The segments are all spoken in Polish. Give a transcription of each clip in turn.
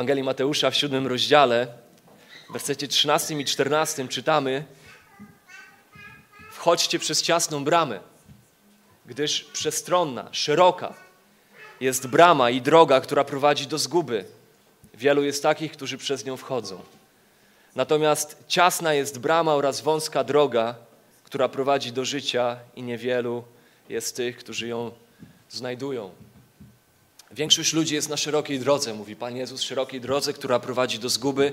Ewangelii Mateusza w siódmym rozdziale, w wersecie 13 i 14 czytamy Wchodźcie przez ciasną bramę, gdyż przestronna, szeroka jest brama i droga, która prowadzi do zguby. Wielu jest takich, którzy przez nią wchodzą. Natomiast ciasna jest brama oraz wąska droga, która prowadzi do życia i niewielu jest tych, którzy ją znajdują. Większość ludzi jest na szerokiej drodze, mówi Pan Jezus, szerokiej drodze, która prowadzi do zguby.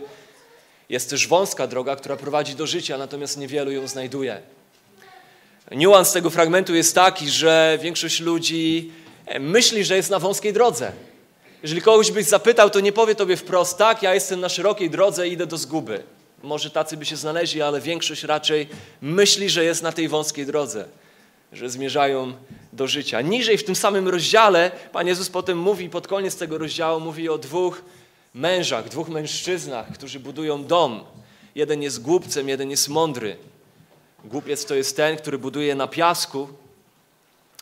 Jest też wąska droga, która prowadzi do życia, natomiast niewielu ją znajduje. Niuans tego fragmentu jest taki, że większość ludzi e, myśli, że jest na wąskiej drodze. Jeżeli kogoś byś zapytał, to nie powie tobie wprost, tak, ja jestem na szerokiej drodze i idę do zguby. Może tacy by się znaleźli, ale większość raczej myśli, że jest na tej wąskiej drodze, że zmierzają do życia. Niżej w tym samym rozdziale Pan Jezus potem mówi, pod koniec tego rozdziału mówi o dwóch mężach, dwóch mężczyznach, którzy budują dom. Jeden jest głupcem, jeden jest mądry. Głupiec to jest ten, który buduje na piasku,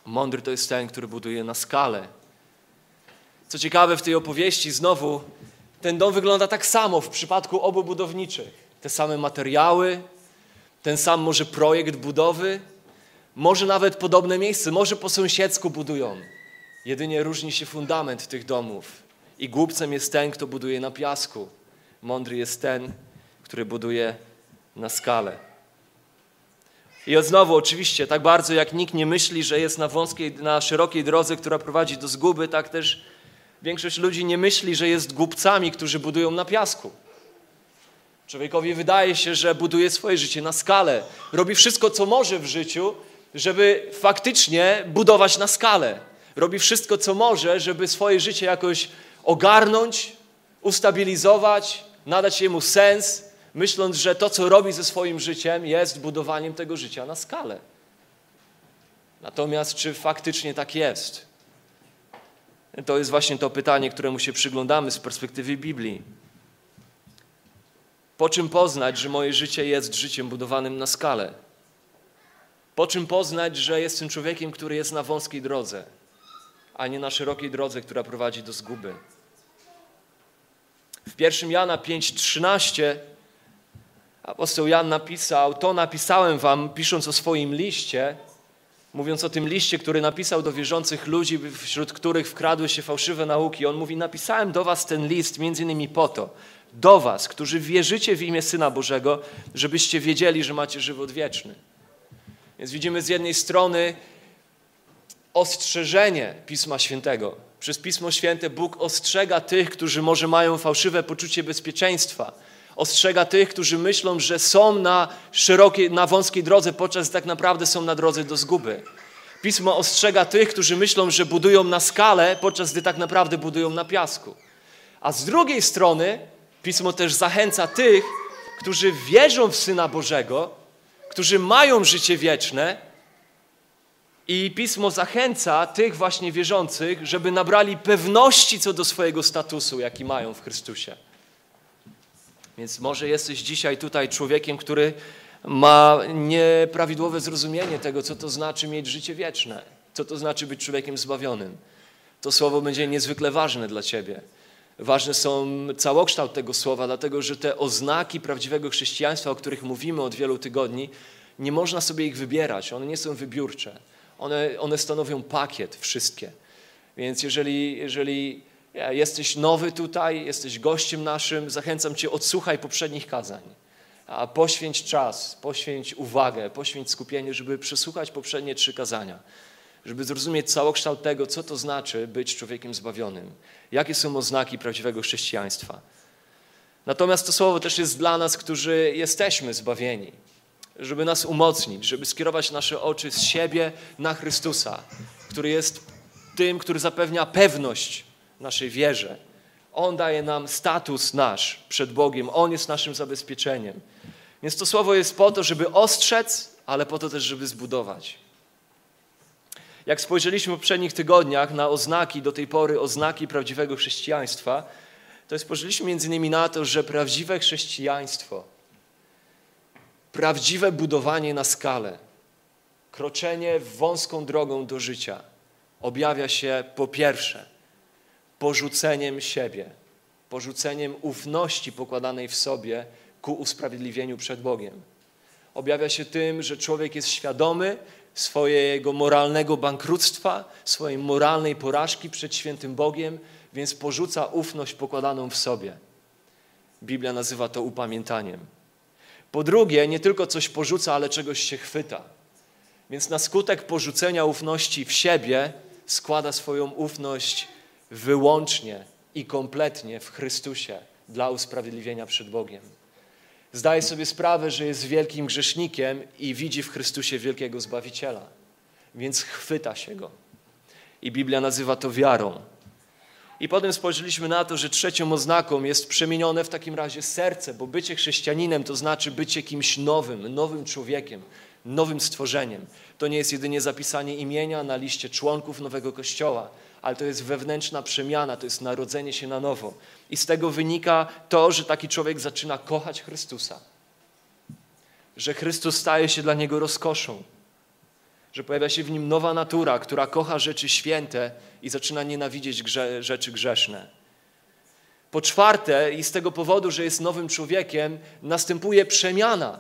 mądry to jest ten, który buduje na skale. Co ciekawe, w tej opowieści znowu ten dom wygląda tak samo w przypadku obu budowniczych. Te same materiały, ten sam może projekt budowy, może nawet podobne miejsce, może po sąsiedzku budują. Jedynie różni się fundament tych domów. I głupcem jest ten, kto buduje na piasku. Mądry jest ten, który buduje na skale. I znowu, oczywiście, tak bardzo jak nikt nie myśli, że jest na wąskiej, na szerokiej drodze, która prowadzi do zguby, tak też większość ludzi nie myśli, że jest głupcami, którzy budują na piasku. Człowiekowi wydaje się, że buduje swoje życie na skalę. Robi wszystko, co może w życiu, żeby faktycznie budować na skalę. Robi wszystko, co może, żeby swoje życie jakoś ogarnąć, ustabilizować, nadać jemu sens, myśląc, że to, co robi ze swoim życiem, jest budowaniem tego życia na skalę. Natomiast czy faktycznie tak jest? To jest właśnie to pytanie, któremu się przyglądamy z perspektywy Biblii. Po czym poznać, że moje życie jest życiem budowanym na skalę? Po czym poznać, że jestem człowiekiem, który jest na wąskiej drodze, a nie na szerokiej drodze, która prowadzi do zguby? W 1 Jana 5:13 apostoł Jan napisał: To napisałem wam, pisząc o swoim liście, mówiąc o tym liście, który napisał do wierzących ludzi, wśród których wkradły się fałszywe nauki. On mówi: Napisałem do was ten list między innymi po to, do was, którzy wierzycie w imię Syna Bożego, żebyście wiedzieli, że macie żywot wieczny. Więc widzimy z jednej strony ostrzeżenie Pisma Świętego. Przez Pismo Święte Bóg ostrzega tych, którzy może mają fałszywe poczucie bezpieczeństwa. Ostrzega tych, którzy myślą, że są na szerokiej, na wąskiej drodze, podczas tak naprawdę są na drodze do zguby. Pismo ostrzega tych, którzy myślą, że budują na skalę, podczas gdy tak naprawdę budują na piasku. A z drugiej strony Pismo też zachęca tych, którzy wierzą w Syna Bożego, którzy mają życie wieczne. I Pismo zachęca tych właśnie wierzących, żeby nabrali pewności co do swojego statusu, jaki mają w Chrystusie. Więc może jesteś dzisiaj tutaj człowiekiem, który ma nieprawidłowe zrozumienie tego, co to znaczy mieć życie wieczne, co to znaczy być człowiekiem zbawionym. To słowo będzie niezwykle ważne dla ciebie. Ważne są całokształt tego słowa, dlatego że te oznaki prawdziwego chrześcijaństwa, o których mówimy od wielu tygodni, nie można sobie ich wybierać. One nie są wybiórcze. One, one stanowią pakiet wszystkie. Więc jeżeli, jeżeli jesteś nowy tutaj, jesteś gościem naszym, zachęcam Cię, odsłuchaj poprzednich kazań. A poświęć czas, poświęć uwagę, poświęć skupienie, żeby przesłuchać poprzednie trzy kazania żeby zrozumieć całokształt tego, co to znaczy być człowiekiem zbawionym, jakie są oznaki prawdziwego chrześcijaństwa. Natomiast to słowo też jest dla nas, którzy jesteśmy zbawieni, żeby nas umocnić, żeby skierować nasze oczy z siebie na Chrystusa, który jest tym, który zapewnia pewność naszej wierze. On daje nam status nasz przed Bogiem, On jest naszym zabezpieczeniem. Więc to słowo jest po to, żeby ostrzec, ale po to też, żeby zbudować. Jak spojrzeliśmy w poprzednich tygodniach na oznaki, do tej pory oznaki prawdziwego chrześcijaństwa, to spojrzeliśmy między innymi na to, że prawdziwe chrześcijaństwo, prawdziwe budowanie na skalę, kroczenie wąską drogą do życia objawia się po pierwsze porzuceniem siebie, porzuceniem ufności pokładanej w sobie ku usprawiedliwieniu przed Bogiem. Objawia się tym, że człowiek jest świadomy swojego moralnego bankructwa, swojej moralnej porażki przed świętym Bogiem, więc porzuca ufność pokładaną w sobie. Biblia nazywa to upamiętaniem. Po drugie, nie tylko coś porzuca, ale czegoś się chwyta. Więc na skutek porzucenia ufności w siebie składa swoją ufność wyłącznie i kompletnie w Chrystusie dla usprawiedliwienia przed Bogiem. Zdaje sobie sprawę, że jest wielkim grzesznikiem i widzi w Chrystusie wielkiego Zbawiciela, więc chwyta się Go. I Biblia nazywa to wiarą. I potem spojrzeliśmy na to, że trzecią oznaką jest przemienione w takim razie serce, bo bycie chrześcijaninem to znaczy bycie kimś nowym, nowym człowiekiem, nowym stworzeniem. To nie jest jedynie zapisanie imienia na liście członków nowego kościoła, ale to jest wewnętrzna przemiana, to jest narodzenie się na nowo. I z tego wynika to, że taki człowiek zaczyna kochać Chrystusa. Że Chrystus staje się dla niego rozkoszą. Że pojawia się w nim nowa natura, która kocha rzeczy święte i zaczyna nienawidzieć grze, rzeczy grzeszne. Po czwarte, i z tego powodu, że jest nowym człowiekiem, następuje przemiana.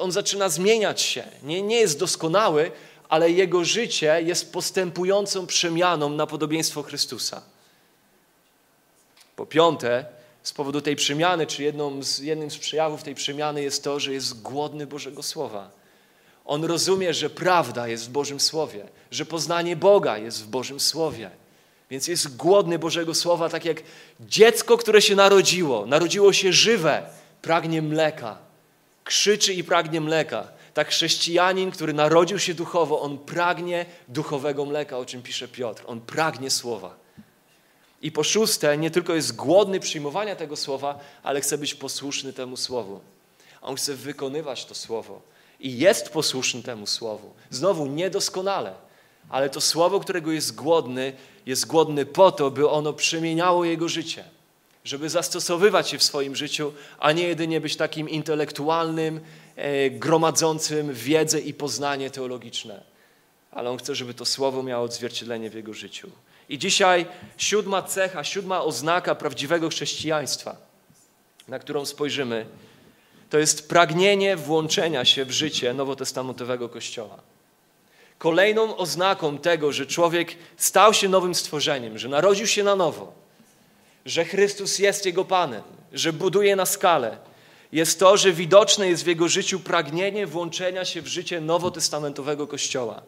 On zaczyna zmieniać się. Nie, nie jest doskonały, ale jego życie jest postępującą przemianą na podobieństwo Chrystusa. Po piąte, z powodu tej przemiany, czy z, jednym z przejawów tej przemiany jest to, że jest głodny Bożego Słowa. On rozumie, że prawda jest w Bożym Słowie, że poznanie Boga jest w Bożym Słowie. Więc jest głodny Bożego Słowa, tak jak dziecko, które się narodziło, narodziło się żywe, pragnie mleka, krzyczy i pragnie mleka. Tak chrześcijanin, który narodził się duchowo, on pragnie duchowego mleka, o czym pisze Piotr. On pragnie słowa. I po szóste, nie tylko jest głodny przyjmowania tego słowa, ale chce być posłuszny temu słowu. On chce wykonywać to słowo i jest posłuszny temu słowu. Znowu niedoskonale, ale to słowo, którego jest głodny, jest głodny po to, by ono przemieniało jego życie, żeby zastosowywać je w swoim życiu, a nie jedynie być takim intelektualnym, gromadzącym wiedzę i poznanie teologiczne. Ale on chce, żeby to słowo miało odzwierciedlenie w jego życiu. I dzisiaj siódma cecha, siódma oznaka prawdziwego chrześcijaństwa, na którą spojrzymy, to jest pragnienie włączenia się w życie nowotestamentowego Kościoła. Kolejną oznaką tego, że człowiek stał się nowym stworzeniem, że narodził się na nowo, że Chrystus jest Jego Panem, że buduje na skalę, jest to, że widoczne jest w Jego życiu pragnienie włączenia się w życie nowotestamentowego Kościoła.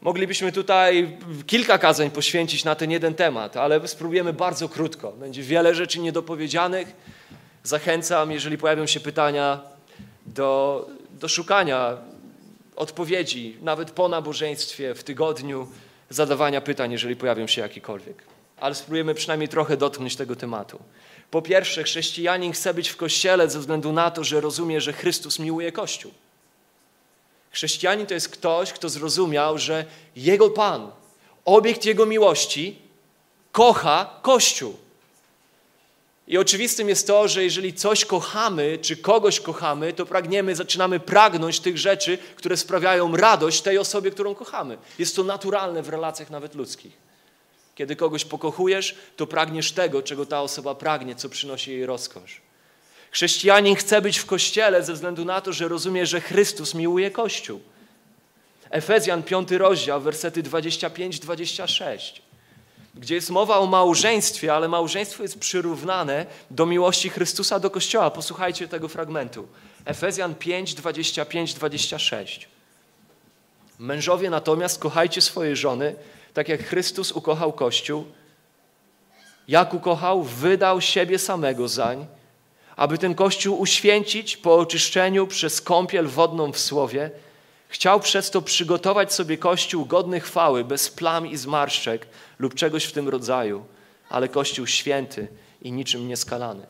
Moglibyśmy tutaj kilka kazań poświęcić na ten jeden temat, ale spróbujemy bardzo krótko. Będzie wiele rzeczy niedopowiedzianych. Zachęcam, jeżeli pojawią się pytania, do, do szukania odpowiedzi, nawet po nabożeństwie, w tygodniu, zadawania pytań, jeżeli pojawią się jakiekolwiek. Ale spróbujemy przynajmniej trochę dotknąć tego tematu. Po pierwsze, chrześcijanin chce być w kościele ze względu na to, że rozumie, że Chrystus miłuje Kościół. Chrześcijanin to jest ktoś, kto zrozumiał, że jego Pan, obiekt jego miłości, kocha Kościół. I oczywistym jest to, że jeżeli coś kochamy, czy kogoś kochamy, to pragniemy, zaczynamy pragnąć tych rzeczy, które sprawiają radość tej osobie, którą kochamy. Jest to naturalne w relacjach nawet ludzkich. Kiedy kogoś pokochujesz, to pragniesz tego, czego ta osoba pragnie, co przynosi jej rozkosz. Chrześcijanin chce być w kościele ze względu na to, że rozumie, że Chrystus miłuje Kościół. Efezjan 5 rozdział, wersety 25-26, gdzie jest mowa o małżeństwie, ale małżeństwo jest przyrównane do miłości Chrystusa do Kościoła. Posłuchajcie tego fragmentu. Efezjan 5, 25-26. Mężowie natomiast kochajcie swoje żony, tak jak Chrystus ukochał Kościół. Jak ukochał, wydał siebie samego zań, aby ten Kościół uświęcić po oczyszczeniu przez kąpiel wodną w Słowie, chciał przez to przygotować sobie Kościół godny chwały, bez plam i zmarszczek lub czegoś w tym rodzaju, ale Kościół święty i niczym nieskalany.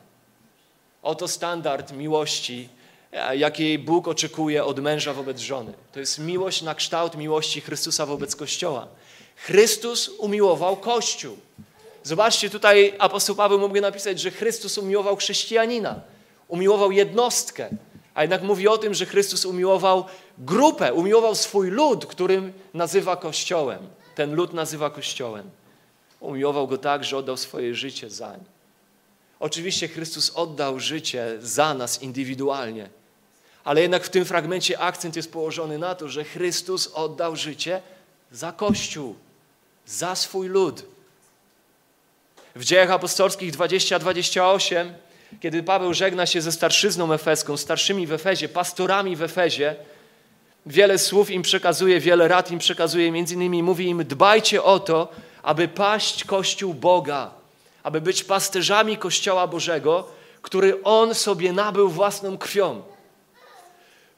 Oto standard miłości, jakiej Bóg oczekuje od męża wobec żony. To jest miłość na kształt miłości Chrystusa wobec Kościoła. Chrystus umiłował Kościół. Zobaczcie, tutaj apostoł Paweł mógłby napisać, że Chrystus umiłował chrześcijanina, umiłował jednostkę, a jednak mówi o tym, że Chrystus umiłował grupę, umiłował swój lud, którym nazywa Kościołem. Ten lud nazywa Kościołem. Umiłował go tak, że oddał swoje życie zań. Oczywiście Chrystus oddał życie za nas indywidualnie, ale jednak w tym fragmencie akcent jest położony na to, że Chrystus oddał życie za Kościół, za swój lud. W dziejach apostolskich 20-28, kiedy Paweł żegna się ze starszyzną efeską, starszymi w Efezie, pastorami w Efezie, wiele słów im przekazuje, wiele rad im przekazuje, między innymi mówi im, dbajcie o to, aby paść Kościół Boga, aby być pasterzami Kościoła Bożego, który On sobie nabył własną krwią.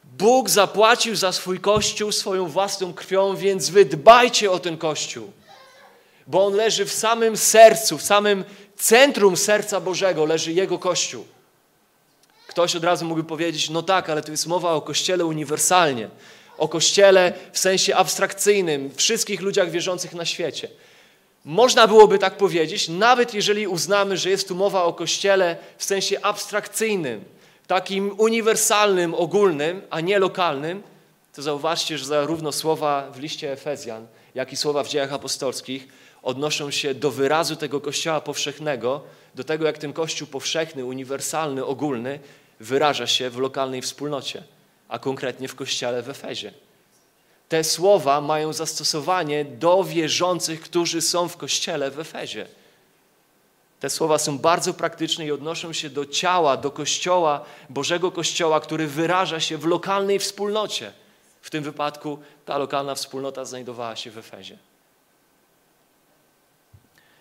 Bóg zapłacił za swój Kościół swoją własną krwią, więc wy dbajcie o ten Kościół, bo on leży w samym sercu, w samym centrum serca Bożego leży Jego Kościół. Ktoś od razu mógłby powiedzieć, no tak, ale tu jest mowa o Kościele uniwersalnie, o Kościele w sensie abstrakcyjnym, wszystkich ludziach wierzących na świecie. Można byłoby tak powiedzieć, nawet jeżeli uznamy, że jest tu mowa o Kościele w sensie abstrakcyjnym, takim uniwersalnym, ogólnym, a nie lokalnym, to zauważcie, że zarówno słowa w liście Efezjan, jak i słowa w dziejach apostolskich odnoszą się do wyrazu tego Kościoła powszechnego, do tego, jak ten Kościół powszechny, uniwersalny, ogólny wyraża się w lokalnej wspólnocie, a konkretnie w Kościele w Efezie. Te słowa mają zastosowanie do wierzących, którzy są w Kościele w Efezie. Te słowa są bardzo praktyczne i odnoszą się do ciała, do Kościoła, Bożego Kościoła, który wyraża się w lokalnej wspólnocie. W tym wypadku ta lokalna wspólnota znajdowała się w Efezie.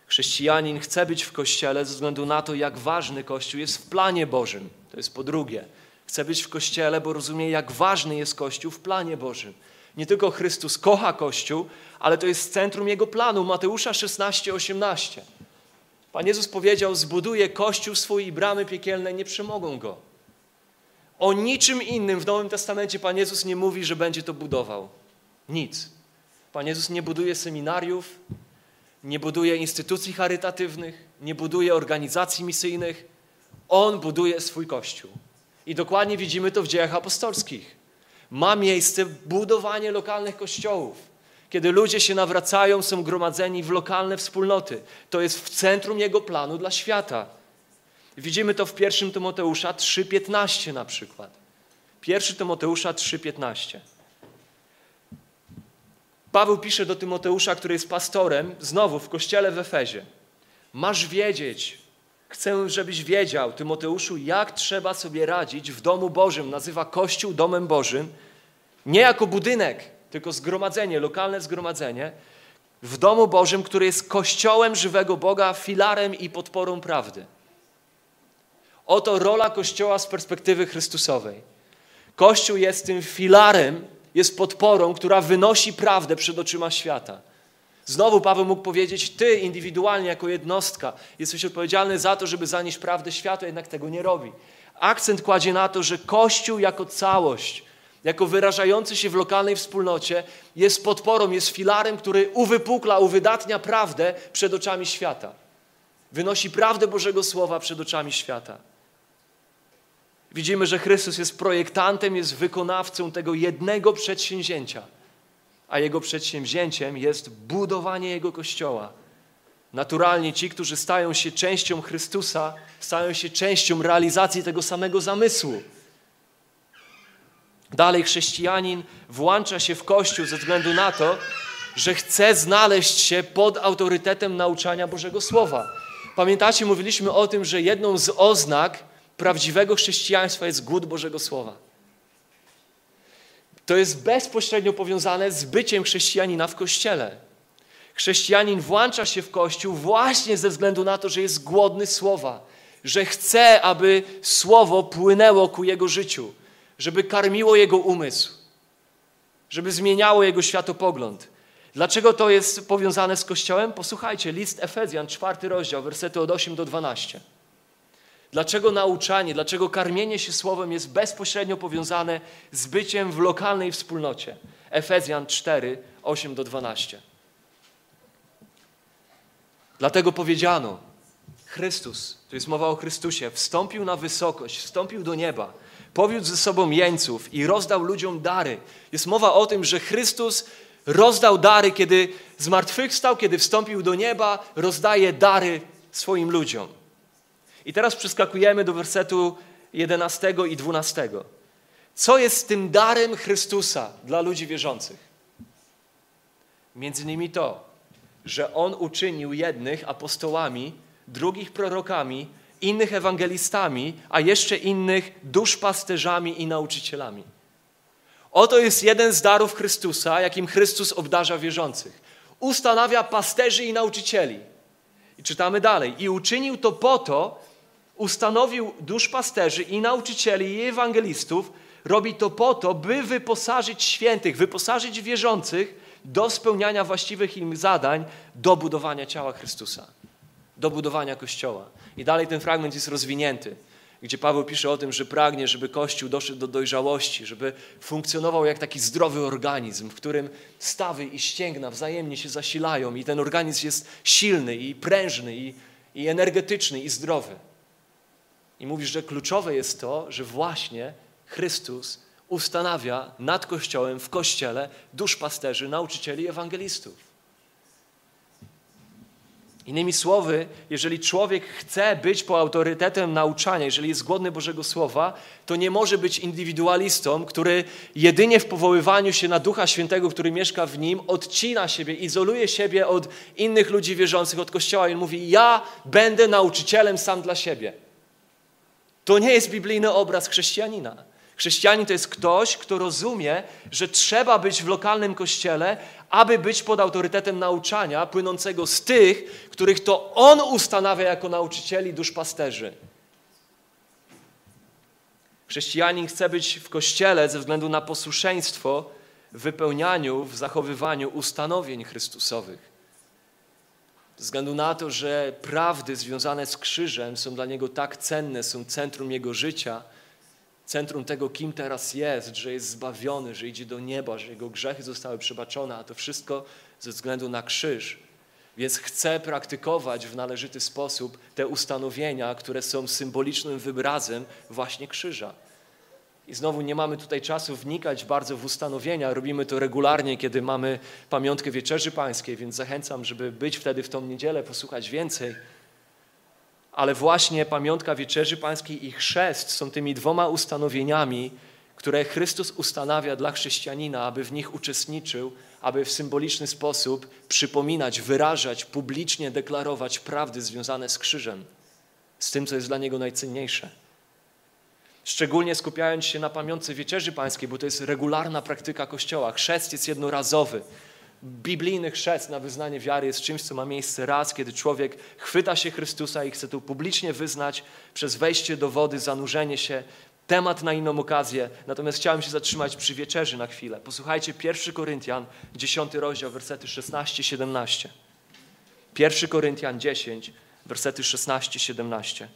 Chrześcijanin chce być w Kościele ze względu na to, jak ważny Kościół jest w planie Bożym. To jest po drugie. Chce być w Kościele, bo rozumie, jak ważny jest Kościół w planie Bożym. Nie tylko Chrystus kocha Kościół, ale to jest centrum Jego planu. Mateusza 16, 18. Pan Jezus powiedział, zbuduje Kościół swój i bramy piekielne nie przemogą go. O niczym innym w Nowym Testamencie Pan Jezus nie mówi, że będzie to budował. Nic. Pan Jezus nie buduje seminariów, nie buduje instytucji charytatywnych, nie buduje organizacji misyjnych. On buduje swój Kościół. I dokładnie widzimy to w dziejach apostolskich. Ma miejsce budowanie lokalnych kościołów. Kiedy ludzie się nawracają, są gromadzeni w lokalne wspólnoty. To jest w centrum Jego planu dla świata. Widzimy to w 1 Tymoteusza 3,15 na przykład. 1 Tymoteusza 3,15. Paweł pisze do Tymoteusza, który jest pastorem, znowu w kościele w Efezie. Masz wiedzieć, chcę, żebyś wiedział, Tymoteuszu, jak trzeba sobie radzić w domu Bożym. Nazywa Kościół domem Bożym, nie jako budynek, tylko zgromadzenie, lokalne zgromadzenie, w domu Bożym, który jest kościołem żywego Boga, filarem i podporą prawdy. Oto rola Kościoła z perspektywy Chrystusowej. Kościół jest tym filarem, jest podporą, która wynosi prawdę przed oczyma świata. Znowu Paweł mógł powiedzieć, ty indywidualnie jako jednostka jesteś odpowiedzialny za to, żeby zanieść prawdę światu, jednak tego nie robi. Akcent kładzie na to, że Kościół jako całość, jako wyrażający się w lokalnej wspólnocie, jest podporą, jest filarem, który uwypukla, uwydatnia prawdę przed oczami świata. Wynosi prawdę Bożego Słowa przed oczami świata. Widzimy, że Chrystus jest projektantem, jest wykonawcą tego jednego przedsięwzięcia, a Jego przedsięwzięciem jest budowanie Jego Kościoła. Naturalnie ci, którzy stają się częścią Chrystusa, stają się częścią realizacji tego samego zamysłu. Dalej chrześcijanin włącza się w Kościół ze względu na to, że chce znaleźć się pod autorytetem nauczania Bożego Słowa. Pamiętacie, mówiliśmy o tym, że jedną z oznak prawdziwego chrześcijaństwa jest głód Bożego Słowa. To jest bezpośrednio powiązane z byciem chrześcijanina w Kościele. Chrześcijanin włącza się w Kościół właśnie ze względu na to, że jest głodny Słowa, że chce, aby Słowo płynęło ku jego życiu, żeby karmiło jego umysł, żeby zmieniało jego światopogląd. Dlaczego to jest powiązane z Kościołem? Posłuchajcie, list Efezjan, czwarty rozdział, wersety od 8 do 12. Dlaczego nauczanie, dlaczego karmienie się słowem jest bezpośrednio powiązane z byciem w lokalnej wspólnocie? Efezjan 4, 8 do 12. Dlatego powiedziano, Chrystus, to jest mowa o Chrystusie, wstąpił na wysokość, wstąpił do nieba, powiódł ze sobą jeńców i rozdał ludziom dary. Jest mowa o tym, że Chrystus Rozdał dary, kiedy zmartwychwstał, kiedy wstąpił do nieba, rozdaje dary swoim ludziom. I teraz przeskakujemy do wersetu 11 i 12. Co jest tym darem Chrystusa dla ludzi wierzących? Między innymi to, że On uczynił jednych apostołami, drugich prorokami, innych ewangelistami, a jeszcze innych duszpasterzami i nauczycielami. Oto jest jeden z darów Chrystusa, jakim Chrystus obdarza wierzących. Ustanawia pasterzy i nauczycieli. I czytamy dalej. I uczynił to po to, ustanowił duszpasterzy i nauczycieli i ewangelistów, robi to po to, by wyposażyć świętych, wyposażyć wierzących do spełniania właściwych im zadań do budowania ciała Chrystusa, do budowania Kościoła. I dalej ten fragment jest rozwinięty, gdzie Paweł pisze o tym, że pragnie, żeby Kościół doszedł do dojrzałości, żeby funkcjonował jak taki zdrowy organizm, w którym stawy i ścięgna wzajemnie się zasilają i ten organizm jest silny i prężny i, i energetyczny i zdrowy. I mówisz, że kluczowe jest to, że właśnie Chrystus ustanawia nad Kościołem, w Kościele duszpasterzy, nauczycieli, ewangelistów. Innymi słowy, jeżeli człowiek chce być po autorytetem nauczania, jeżeli jest głodny Bożego Słowa, to nie może być indywidualistą, który jedynie w powoływaniu się na Ducha Świętego, który mieszka w nim, odcina siebie, izoluje siebie od innych ludzi wierzących, od Kościoła i mówi: Ja będę nauczycielem sam dla siebie. To nie jest biblijny obraz chrześcijanina. Chrześcijanin to jest ktoś, kto rozumie, że trzeba być w lokalnym kościele, aby być pod autorytetem nauczania płynącego z tych, których to On ustanawia jako nauczycieli duszpasterzy. Chrześcijanin chce być w kościele ze względu na posłuszeństwo w wypełnianiu, w zachowywaniu ustanowień Chrystusowych. Ze względu na to, że prawdy związane z krzyżem są dla niego tak cenne, są centrum jego życia, centrum tego, kim teraz jest, że jest zbawiony, że idzie do nieba, że jego grzechy zostały przebaczone, a to wszystko ze względu na krzyż. Więc chce praktykować w należyty sposób te ustanowienia, które są symbolicznym wyrazem właśnie krzyża. I znowu nie mamy tutaj czasu wnikać bardzo w ustanowienia. Robimy to regularnie, kiedy mamy pamiątkę Wieczerzy Pańskiej, więc zachęcam, żeby być wtedy w tą niedzielę, posłuchać więcej ale właśnie pamiątka Wieczerzy Pańskiej i chrzest są tymi dwoma ustanowieniami, które Chrystus ustanawia dla chrześcijanina, aby w nich uczestniczył, aby w symboliczny sposób przypominać, wyrażać, publicznie deklarować prawdy związane z krzyżem, z tym, co jest dla niego najcenniejsze. Szczególnie skupiając się na pamiątce Wieczerzy Pańskiej, bo to jest regularna praktyka Kościoła. Chrzest jest jednorazowy biblijny chrzest na wyznanie wiary jest czymś, co ma miejsce raz, kiedy człowiek chwyta się Chrystusa i chce to publicznie wyznać przez wejście do wody, zanurzenie się, temat na inną okazję. Natomiast chciałem się zatrzymać przy wieczerzy na chwilę. Posłuchajcie 1 Koryntian, 10 rozdział, wersety 16-17. 1 Koryntian 10, wersety 16-17.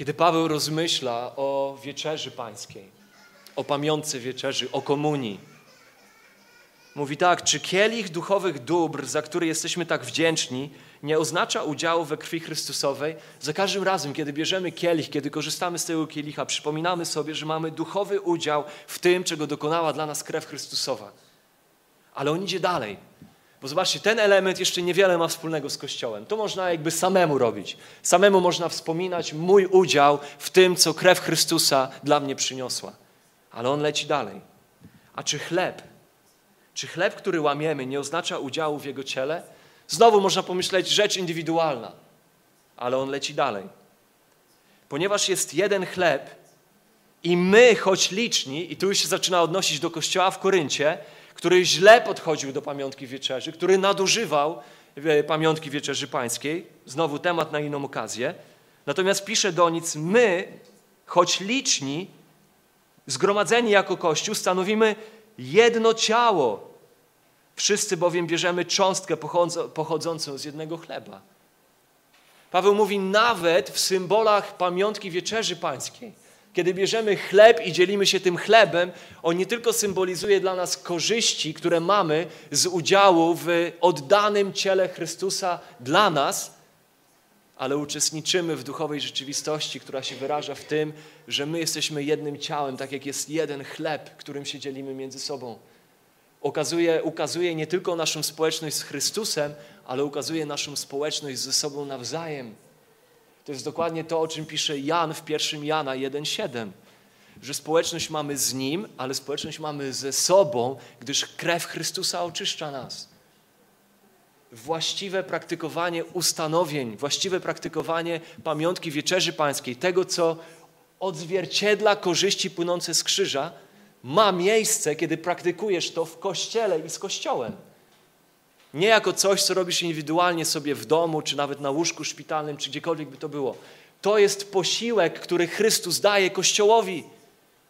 Kiedy Paweł rozmyśla o wieczerzy pańskiej, o pamiątce wieczerzy, o komunii. Mówi tak, czy kielich duchowych dóbr, za który jesteśmy tak wdzięczni, nie oznacza udziału we krwi Chrystusowej? Za każdym razem, kiedy bierzemy kielich, kiedy korzystamy z tego kielicha, przypominamy sobie, że mamy duchowy udział w tym, czego dokonała dla nas krew Chrystusowa. Ale on idzie dalej. Bo zobaczcie, ten element jeszcze niewiele ma wspólnego z Kościołem. To można jakby samemu robić. Samemu można wspominać mój udział w tym, co krew Chrystusa dla mnie przyniosła. Ale on leci dalej. A czy chleb, czy chleb, który łamiemy, nie oznacza udziału w jego ciele? Znowu można pomyśleć, rzecz indywidualna, ale on leci dalej. Ponieważ jest jeden chleb i my, choć liczni, i tu już się zaczyna odnosić do kościoła w Koryncie, który źle podchodził do pamiątki wieczerzy, który nadużywał e, pamiątki wieczerzy pańskiej, znowu temat na inną okazję, natomiast pisze do nic, my, choć liczni, Zgromadzeni jako Kościół stanowimy jedno ciało. Wszyscy bowiem bierzemy cząstkę pochodzącą z jednego chleba. Paweł mówi nawet w symbolach pamiątki wieczerzy pańskiej. Kiedy bierzemy chleb i dzielimy się tym chlebem, on nie tylko symbolizuje dla nas korzyści, które mamy z udziału w oddanym ciele Chrystusa dla nas, ale uczestniczymy w duchowej rzeczywistości, która się wyraża w tym, że my jesteśmy jednym ciałem, tak jak jest jeden chleb, którym się dzielimy między sobą. Ukazuje, ukazuje nie tylko naszą społeczność z Chrystusem, ale ukazuje naszą społeczność ze sobą nawzajem. To jest dokładnie to, o czym pisze Jan w pierwszym Jana 1,7. Że społeczność mamy z Nim, ale społeczność mamy ze sobą, gdyż krew Chrystusa oczyszcza nas. Właściwe praktykowanie ustanowień, właściwe praktykowanie pamiątki wieczerzy pańskiej, tego, co odzwierciedla korzyści płynące z krzyża, ma miejsce, kiedy praktykujesz to w kościele i z kościołem. Nie jako coś, co robisz indywidualnie sobie w domu, czy nawet na łóżku szpitalnym, czy gdziekolwiek by to było. To jest posiłek, który Chrystus daje Kościołowi,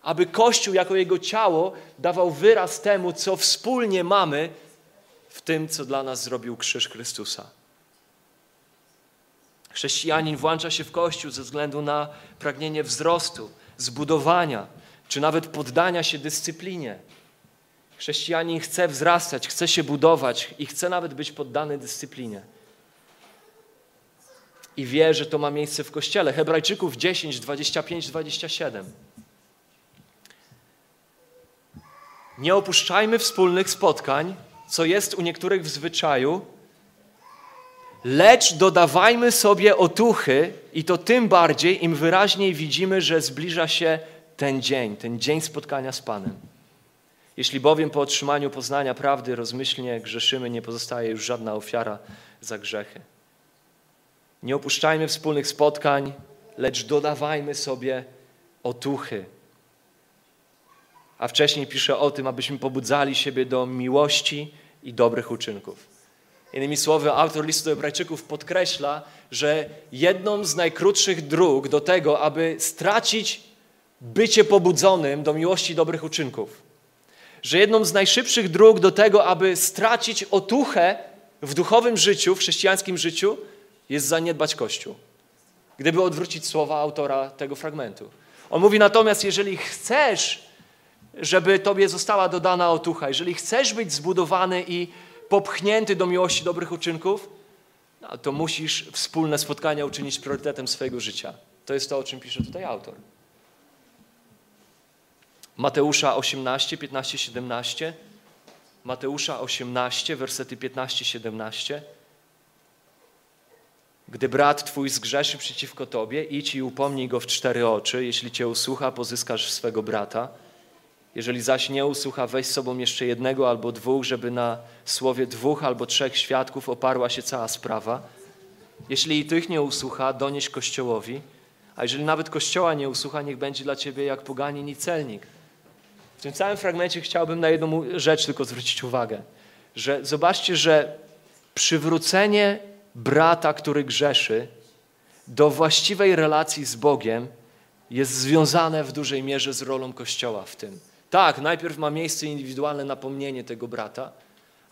aby Kościół jako Jego ciało dawał wyraz temu, co wspólnie mamy w tym, co dla nas zrobił krzyż Chrystusa. Chrześcijanin włącza się w Kościół ze względu na pragnienie wzrostu, zbudowania, czy nawet poddania się dyscyplinie. Chrześcijanin chce wzrastać, chce się budować i chce nawet być poddany dyscyplinie. I wie, że to ma miejsce w Kościele. Hebrajczyków 10, 25, 27. Nie opuszczajmy wspólnych spotkań, co jest u niektórych w zwyczaju, lecz dodawajmy sobie otuchy i to tym bardziej, im wyraźniej widzimy, że zbliża się ten dzień, ten dzień spotkania z Panem. Jeśli bowiem po otrzymaniu poznania prawdy rozmyślnie grzeszymy, nie pozostaje już żadna ofiara za grzechy. Nie opuszczajmy wspólnych spotkań, lecz dodawajmy sobie otuchy. A wcześniej pisze o tym, abyśmy pobudzali siebie do miłości i dobrych uczynków. Innymi słowy, autor listu do Hebrajczyków podkreśla, że jedną z najkrótszych dróg do tego, aby stracić bycie pobudzonym do miłości i dobrych uczynków, że jedną z najszybszych dróg do tego, aby stracić otuchę w duchowym życiu, w chrześcijańskim życiu, jest zaniedbać Kościół. Gdyby odwrócić słowa autora tego fragmentu. On mówi natomiast, jeżeli chcesz, żeby tobie została dodana otucha, jeżeli chcesz być zbudowany i popchnięty do miłości dobrych uczynków, no, to musisz wspólne spotkania uczynić priorytetem swojego życia. To jest to, o czym pisze tutaj autor. Mateusza 18, 15, 17. Mateusza 18, wersety 15, 17. Gdy brat twój zgrzeszy przeciwko tobie, idź i upomnij go w cztery oczy. Jeśli cię usłucha, pozyskasz swego brata. Jeżeli zaś nie usłucha, weź z sobą jeszcze jednego albo dwóch, żeby na słowie dwóch albo trzech świadków oparła się cała sprawa. Jeśli i tych nie usłucha, donieś Kościołowi, a jeżeli nawet Kościoła nie usłucha, niech będzie dla ciebie jak poganin i celnik. W tym całym fragmencie chciałbym na jedną rzecz tylko zwrócić uwagę, że zobaczcie, że przywrócenie brata, który grzeszy, do właściwej relacji z Bogiem jest związane w dużej mierze z rolą Kościoła w tym. Tak, najpierw ma miejsce indywidualne napomnienie tego brata,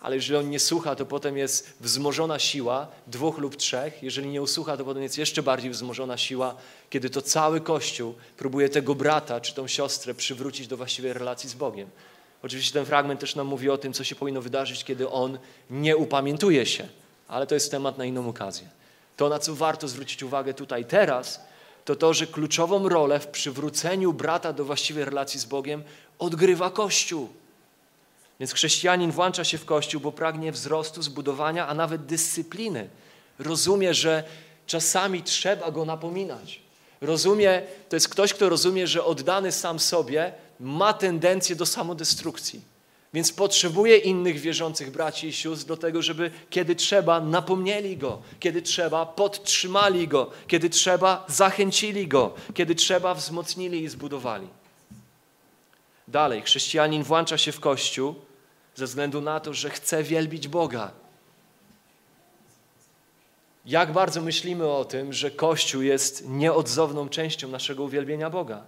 ale jeżeli on nie słucha, to potem jest wzmożona siła dwóch lub trzech. Jeżeli nie usłucha, to potem jest jeszcze bardziej wzmożona siła, kiedy to cały Kościół próbuje tego brata czy tą siostrę przywrócić do właściwej relacji z Bogiem. Oczywiście ten fragment też nam mówi o tym, co się powinno wydarzyć, kiedy on nie upamiętuje się, ale to jest temat na inną okazję. To, na co warto zwrócić uwagę tutaj teraz, to to, że kluczową rolę w przywróceniu brata do właściwej relacji z Bogiem odgrywa Kościół. Więc chrześcijanin włącza się w Kościół, bo pragnie wzrostu, zbudowania, a nawet dyscypliny. Rozumie, że czasami trzeba go napominać. Rozumie, to jest ktoś, kto rozumie, że oddany sam sobie ma tendencję do samodestrukcji. Więc potrzebuje innych wierzących braci i sióstr do tego, żeby kiedy trzeba napomnieli go, kiedy trzeba podtrzymali go, kiedy trzeba zachęcili go, kiedy trzeba wzmocnili i zbudowali. Dalej, chrześcijanin włącza się w Kościół, ze względu na to, że chce wielbić Boga. Jak bardzo myślimy o tym, że Kościół jest nieodzowną częścią naszego uwielbienia Boga.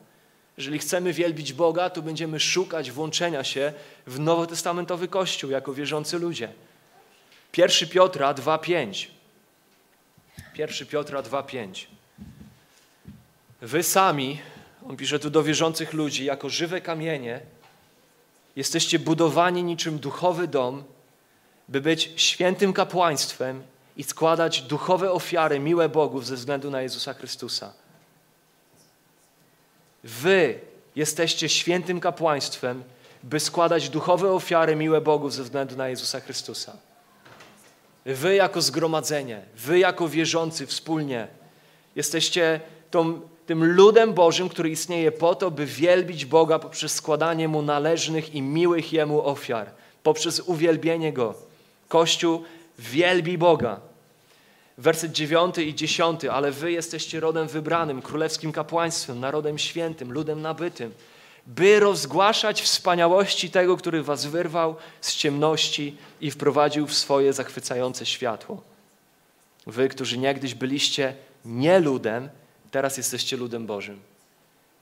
Jeżeli chcemy wielbić Boga, to będziemy szukać włączenia się w nowotestamentowy Kościół jako wierzący ludzie. 1 Piotra 2,5. 1 Piotra 2,5. Wy sami, on pisze tu do wierzących ludzi, jako żywe kamienie, Jesteście budowani niczym duchowy dom, by być świętym kapłaństwem i składać duchowe ofiary miłe Bogu ze względu na Jezusa Chrystusa. Wy jesteście świętym kapłaństwem, by składać duchowe ofiary miłe Bogu ze względu na Jezusa Chrystusa. Wy jako zgromadzenie, wy jako wierzący wspólnie jesteście tą, tym ludem Bożym, który istnieje po to, by wielbić Boga poprzez składanie Mu należnych i miłych Jemu ofiar, poprzez uwielbienie Go. Kościół wielbi Boga. Werset 9 i 10. Ale wy jesteście rodem wybranym, królewskim kapłaństwem, narodem świętym, ludem nabytym, by rozgłaszać wspaniałości tego, który was wyrwał z ciemności i wprowadził w swoje zachwycające światło. Wy, którzy niegdyś byliście nie ludem, teraz jesteście ludem Bożym.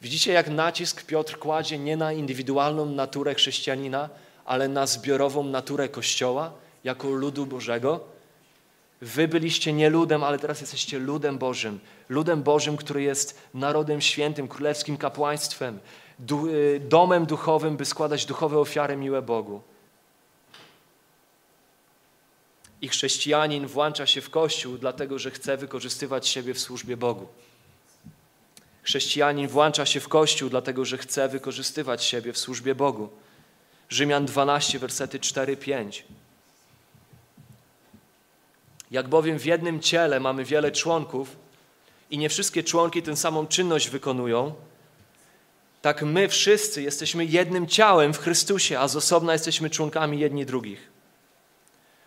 Widzicie, jak nacisk Piotr kładzie nie na indywidualną naturę chrześcijanina, ale na zbiorową naturę Kościoła jako ludu Bożego? Wy byliście nie ludem, ale teraz jesteście ludem Bożym. Ludem Bożym, który jest narodem świętym, królewskim kapłaństwem, y, domem duchowym, by składać duchowe ofiary miłe Bogu. I chrześcijanin włącza się w Kościół, dlatego że chce wykorzystywać siebie w służbie Bogu. Chrześcijanin włącza się w Kościół, dlatego że chce wykorzystywać siebie w służbie Bogu. Rzymian 12, wersety 4-5. Jak bowiem w jednym ciele mamy wiele członków i nie wszystkie członki tę samą czynność wykonują, tak my wszyscy jesteśmy jednym ciałem w Chrystusie, a z osobna jesteśmy członkami jedni drugich.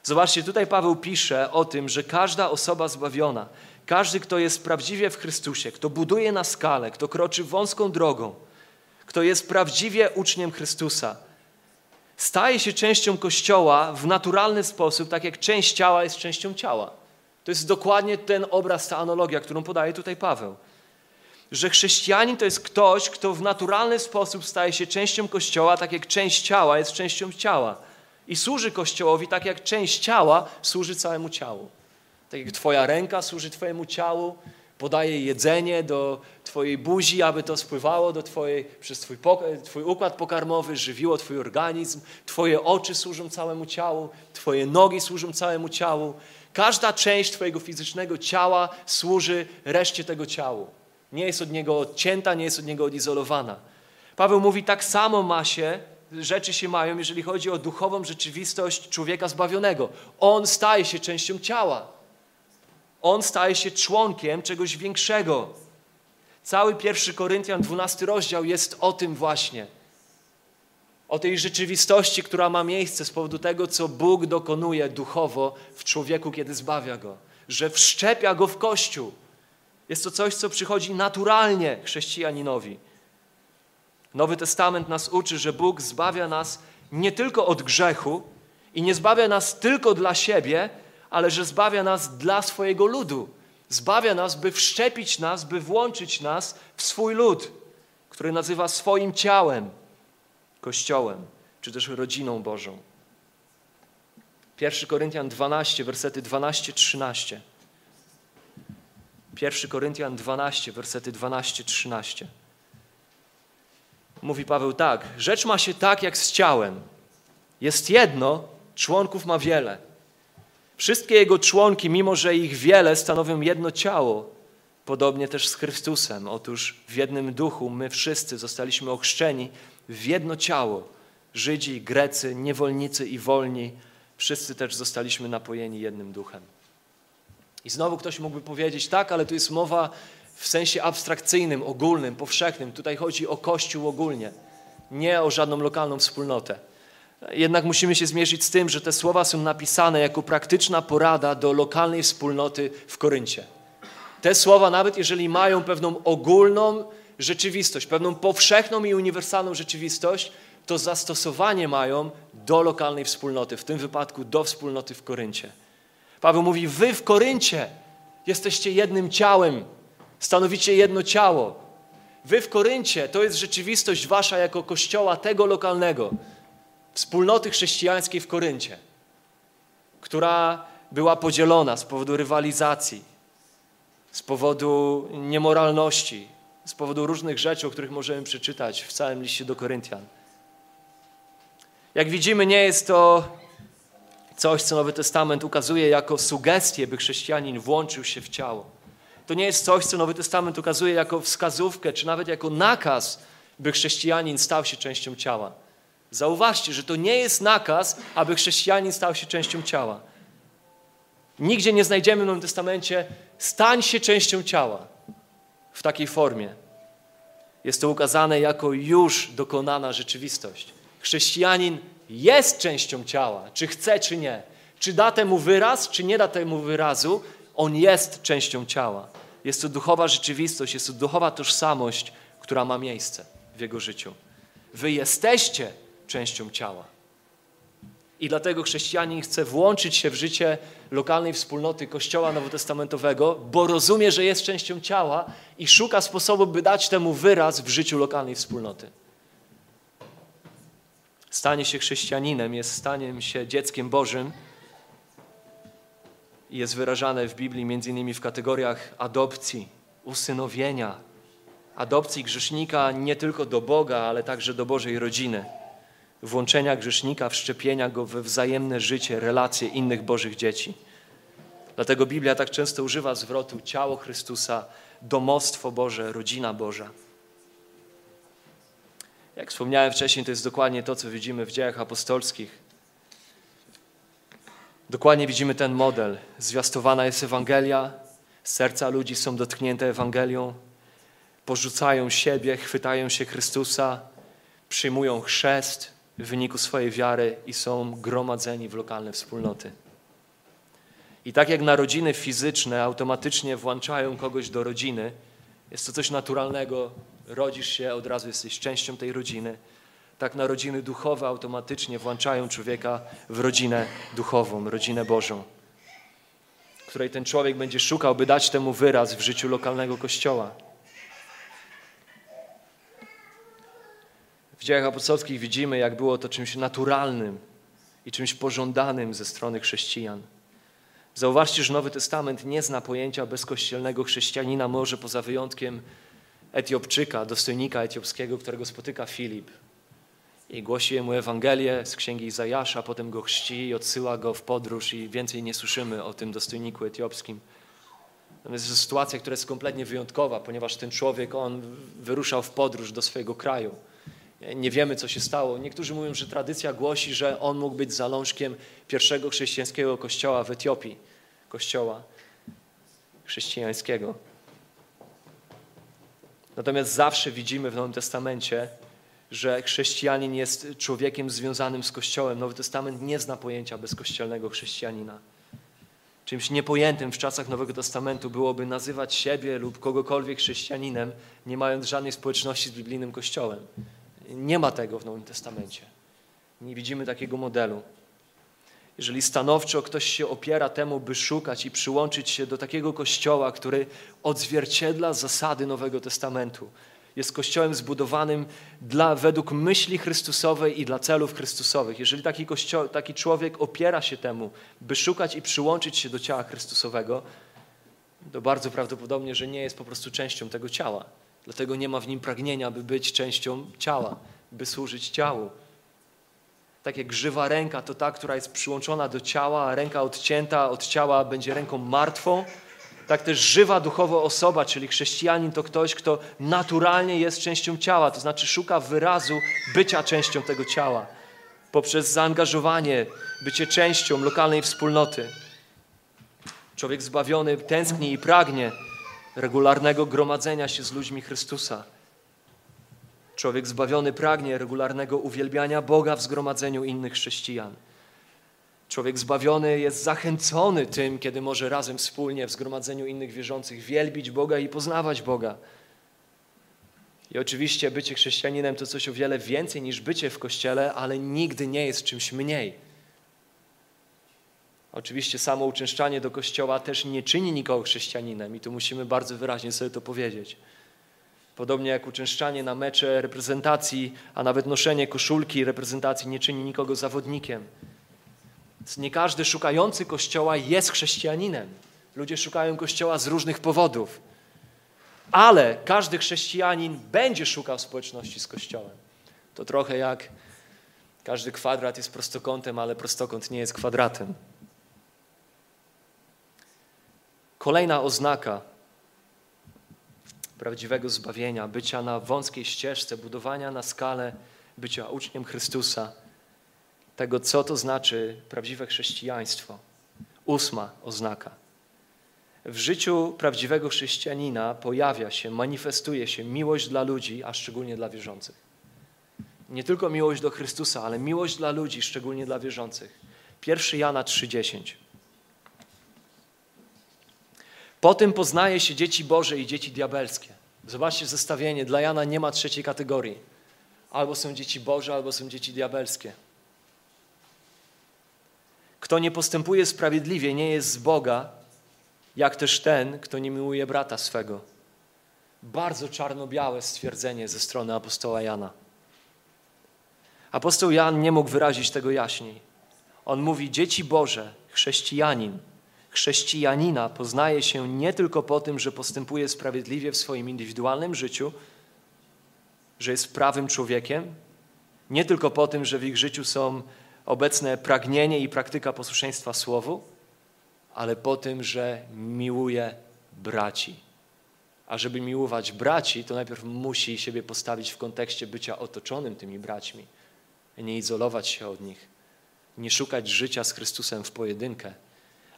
Zobaczcie, tutaj Paweł pisze o tym, że każda osoba zbawiona, każdy, kto jest prawdziwie w Chrystusie, kto buduje na skalę, kto kroczy wąską drogą, kto jest prawdziwie uczniem Chrystusa, staje się częścią Kościoła w naturalny sposób, tak jak część ciała jest częścią ciała. To jest dokładnie ten obraz, ta analogia, którą podaje tutaj Paweł. Że chrześcijanin to jest ktoś, kto w naturalny sposób staje się częścią Kościoła, tak jak część ciała jest częścią ciała. I służy Kościołowi tak jak część ciała służy całemu ciału. Tak jak Twoja ręka służy Twojemu ciału, podaje jedzenie do Twojej buzi, aby to spływało do twojej, przez twój, twój układ pokarmowy, żywiło Twój organizm. Twoje oczy służą całemu ciału, Twoje nogi służą całemu ciału. Każda część Twojego fizycznego ciała służy reszcie tego ciału. Nie jest od niego odcięta, nie jest od niego odizolowana. Paweł mówi, tak samo ma się, rzeczy się mają, jeżeli chodzi o duchową rzeczywistość człowieka zbawionego. On staje się częścią ciała. On staje się członkiem czegoś większego. Cały pierwszy Koryntian, 12 rozdział jest o tym właśnie. O tej rzeczywistości, która ma miejsce z powodu tego, co Bóg dokonuje duchowo w człowieku, kiedy zbawia go. Że wszczepia go w Kościół. Jest to coś, co przychodzi naturalnie chrześcijaninowi. Nowy Testament nas uczy, że Bóg zbawia nas nie tylko od grzechu i nie zbawia nas tylko dla siebie, ale że zbawia nas dla swojego ludu. Zbawia nas, by wszczepić nas, by włączyć nas w swój lud, który nazywa swoim ciałem, Kościołem, czy też rodziną Bożą. 1 Koryntian 12, wersety 12-13. 1 Koryntian 12, wersety 12-13. Mówi Paweł tak, rzecz ma się tak jak z ciałem. Jest jedno, członków ma wiele Wszystkie Jego członki, mimo że ich wiele, stanowią jedno ciało. Podobnie też z Chrystusem. Otóż w jednym duchu my wszyscy zostaliśmy ochrzczeni w jedno ciało. Żydzi, Grecy, niewolnicy i wolni. Wszyscy też zostaliśmy napojeni jednym duchem. I znowu ktoś mógłby powiedzieć, tak, ale tu jest mowa w sensie abstrakcyjnym, ogólnym, powszechnym. Tutaj chodzi o Kościół ogólnie, nie o żadną lokalną wspólnotę. Jednak musimy się zmierzyć z tym, że te słowa są napisane jako praktyczna porada do lokalnej wspólnoty w Koryncie. Te słowa, nawet jeżeli mają pewną ogólną rzeczywistość, pewną powszechną i uniwersalną rzeczywistość, to zastosowanie mają do lokalnej wspólnoty, w tym wypadku do wspólnoty w Koryncie. Paweł mówi: Wy w Koryncie jesteście jednym ciałem, stanowicie jedno ciało. Wy w Koryncie to jest rzeczywistość wasza jako kościoła tego lokalnego wspólnoty chrześcijańskiej w Koryncie, która była podzielona z powodu rywalizacji, z powodu niemoralności, z powodu różnych rzeczy, o których możemy przeczytać w całym liście do Koryntian. Jak widzimy, nie jest to Coś, co Nowy Testament ukazuje jako sugestię, by chrześcijanin włączył się w ciało. To nie jest coś, co Nowy Testament ukazuje jako wskazówkę, czy nawet jako nakaz, by chrześcijanin stał się częścią ciała. Zauważcie, że to nie jest nakaz, aby chrześcijanin stał się częścią ciała. Nigdzie nie znajdziemy w Nowym Testamencie stań się częścią ciała w takiej formie. Jest to ukazane jako już dokonana rzeczywistość. Chrześcijanin jest częścią ciała, czy chce, czy nie. Czy da temu wyraz, czy nie da temu wyrazu, on jest częścią ciała. Jest to duchowa rzeczywistość, jest to duchowa tożsamość, która ma miejsce w jego życiu. Wy jesteście częścią ciała. I dlatego chrześcijanin chce włączyć się w życie lokalnej wspólnoty Kościoła Nowotestamentowego, bo rozumie, że jest częścią ciała i szuka sposobu, by dać temu wyraz w życiu lokalnej wspólnoty. Stanie się chrześcijaninem jest staniem się dzieckiem Bożym i jest wyrażane w Biblii między innymi w kategoriach adopcji, usynowienia, adopcji grzesznika nie tylko do Boga, ale także do Bożej rodziny włączenia grzesznika, wszczepienia go we wzajemne życie, relacje innych Bożych dzieci. Dlatego Biblia tak często używa zwrotu ciało Chrystusa, domostwo Boże, rodzina Boża. Jak wspomniałem wcześniej, to jest dokładnie to, co widzimy w dziejach apostolskich. Dokładnie widzimy ten model. Zwiastowana jest Ewangelia, serca ludzi są dotknięte Ewangelią, porzucają siebie, chwytają się Chrystusa, przyjmują chrzest, w wyniku swojej wiary i są gromadzeni w lokalne wspólnoty. I tak jak narodziny fizyczne automatycznie włączają kogoś do rodziny, jest to coś naturalnego, rodzisz się, od razu jesteś częścią tej rodziny. Tak narodziny duchowe automatycznie włączają człowieka w rodzinę duchową, rodzinę Bożą, której ten człowiek będzie szukał, by dać temu wyraz w życiu lokalnego kościoła. W dziejach apostolskich widzimy, jak było to czymś naturalnym i czymś pożądanym ze strony chrześcijan. Zauważcie, że Nowy Testament nie zna pojęcia bezkościelnego chrześcijanina, może poza wyjątkiem Etiopczyka, dostojnika etiopskiego, którego spotyka Filip. I głosi mu Ewangelię z księgi Izajasza, potem go chrzci i odsyła go w podróż i więcej nie słyszymy o tym dostojniku etiopskim. Natomiast jest to sytuacja, która jest kompletnie wyjątkowa, ponieważ ten człowiek, on wyruszał w podróż do swojego kraju nie wiemy, co się stało. Niektórzy mówią, że tradycja głosi, że on mógł być zalążkiem pierwszego chrześcijańskiego kościoła w Etiopii, kościoła chrześcijańskiego. Natomiast zawsze widzimy w Nowym Testamencie, że chrześcijanin jest człowiekiem związanym z Kościołem. Nowy Testament nie zna pojęcia bezkościelnego chrześcijanina. Czymś niepojętym w czasach Nowego Testamentu byłoby nazywać siebie lub kogokolwiek chrześcijaninem, nie mając żadnej społeczności z biblijnym Kościołem. Nie ma tego w Nowym Testamencie. Nie widzimy takiego modelu. Jeżeli stanowczo ktoś się opiera temu, by szukać i przyłączyć się do takiego kościoła, który odzwierciedla zasady Nowego Testamentu, jest kościołem zbudowanym dla, według myśli Chrystusowej i dla celów Chrystusowych. Jeżeli taki, kościo, taki człowiek opiera się temu, by szukać i przyłączyć się do ciała Chrystusowego, to bardzo prawdopodobnie, że nie jest po prostu częścią tego ciała. Dlatego nie ma w nim pragnienia, by być częścią ciała, by służyć ciału. Tak jak żywa ręka to ta, która jest przyłączona do ciała, a ręka odcięta od ciała będzie ręką martwą, tak też żywa duchowo osoba, czyli chrześcijanin to ktoś, kto naturalnie jest częścią ciała, to znaczy szuka wyrazu bycia częścią tego ciała poprzez zaangażowanie, bycie częścią lokalnej wspólnoty. Człowiek zbawiony tęskni i pragnie regularnego gromadzenia się z ludźmi Chrystusa. Człowiek zbawiony pragnie regularnego uwielbiania Boga w zgromadzeniu innych chrześcijan. Człowiek zbawiony jest zachęcony tym, kiedy może razem wspólnie w zgromadzeniu innych wierzących wielbić Boga i poznawać Boga. I oczywiście bycie chrześcijaninem to coś o wiele więcej niż bycie w kościele, ale nigdy nie jest czymś mniej. Oczywiście samo uczęszczanie do kościoła też nie czyni nikogo chrześcijaninem i tu musimy bardzo wyraźnie sobie to powiedzieć. Podobnie jak uczęszczanie na mecze reprezentacji, a nawet noszenie koszulki reprezentacji nie czyni nikogo zawodnikiem. Nie każdy szukający kościoła jest chrześcijaninem. Ludzie szukają kościoła z różnych powodów. Ale każdy chrześcijanin będzie szukał społeczności z kościołem. To trochę jak Każdy kwadrat jest prostokątem, ale prostokąt nie jest kwadratem. Kolejna oznaka prawdziwego zbawienia, bycia na wąskiej ścieżce, budowania na skalę bycia uczniem Chrystusa, tego, co to znaczy prawdziwe chrześcijaństwo. Ósma oznaka. W życiu prawdziwego chrześcijanina pojawia się, manifestuje się miłość dla ludzi, a szczególnie dla wierzących. Nie tylko miłość do Chrystusa, ale miłość dla ludzi, szczególnie dla wierzących. 1 Jana 3,10. Po tym poznaje się dzieci Boże i dzieci diabelskie. Zobaczcie zestawienie. Dla Jana nie ma trzeciej kategorii. Albo są dzieci Boże, albo są dzieci diabelskie. Kto nie postępuje sprawiedliwie, nie jest z Boga, jak też ten, kto nie miłuje brata swego. Bardzo czarno-białe stwierdzenie ze strony apostoła Jana. Apostoł Jan nie mógł wyrazić tego jaśniej. On mówi: Dzieci Boże, chrześcijanin, chrześcijanina poznaje się nie tylko po tym, że postępuje sprawiedliwie w swoim indywidualnym życiu, że jest prawym człowiekiem, nie tylko po tym, że w ich życiu są obecne pragnienie i praktyka posłuszeństwa Słowu, ale po tym, że miłuje braci. A żeby miłować braci, to najpierw musi siebie postawić w kontekście bycia otoczonym tymi braćmi, nie izolować się od nich, nie szukać życia z Chrystusem w pojedynkę,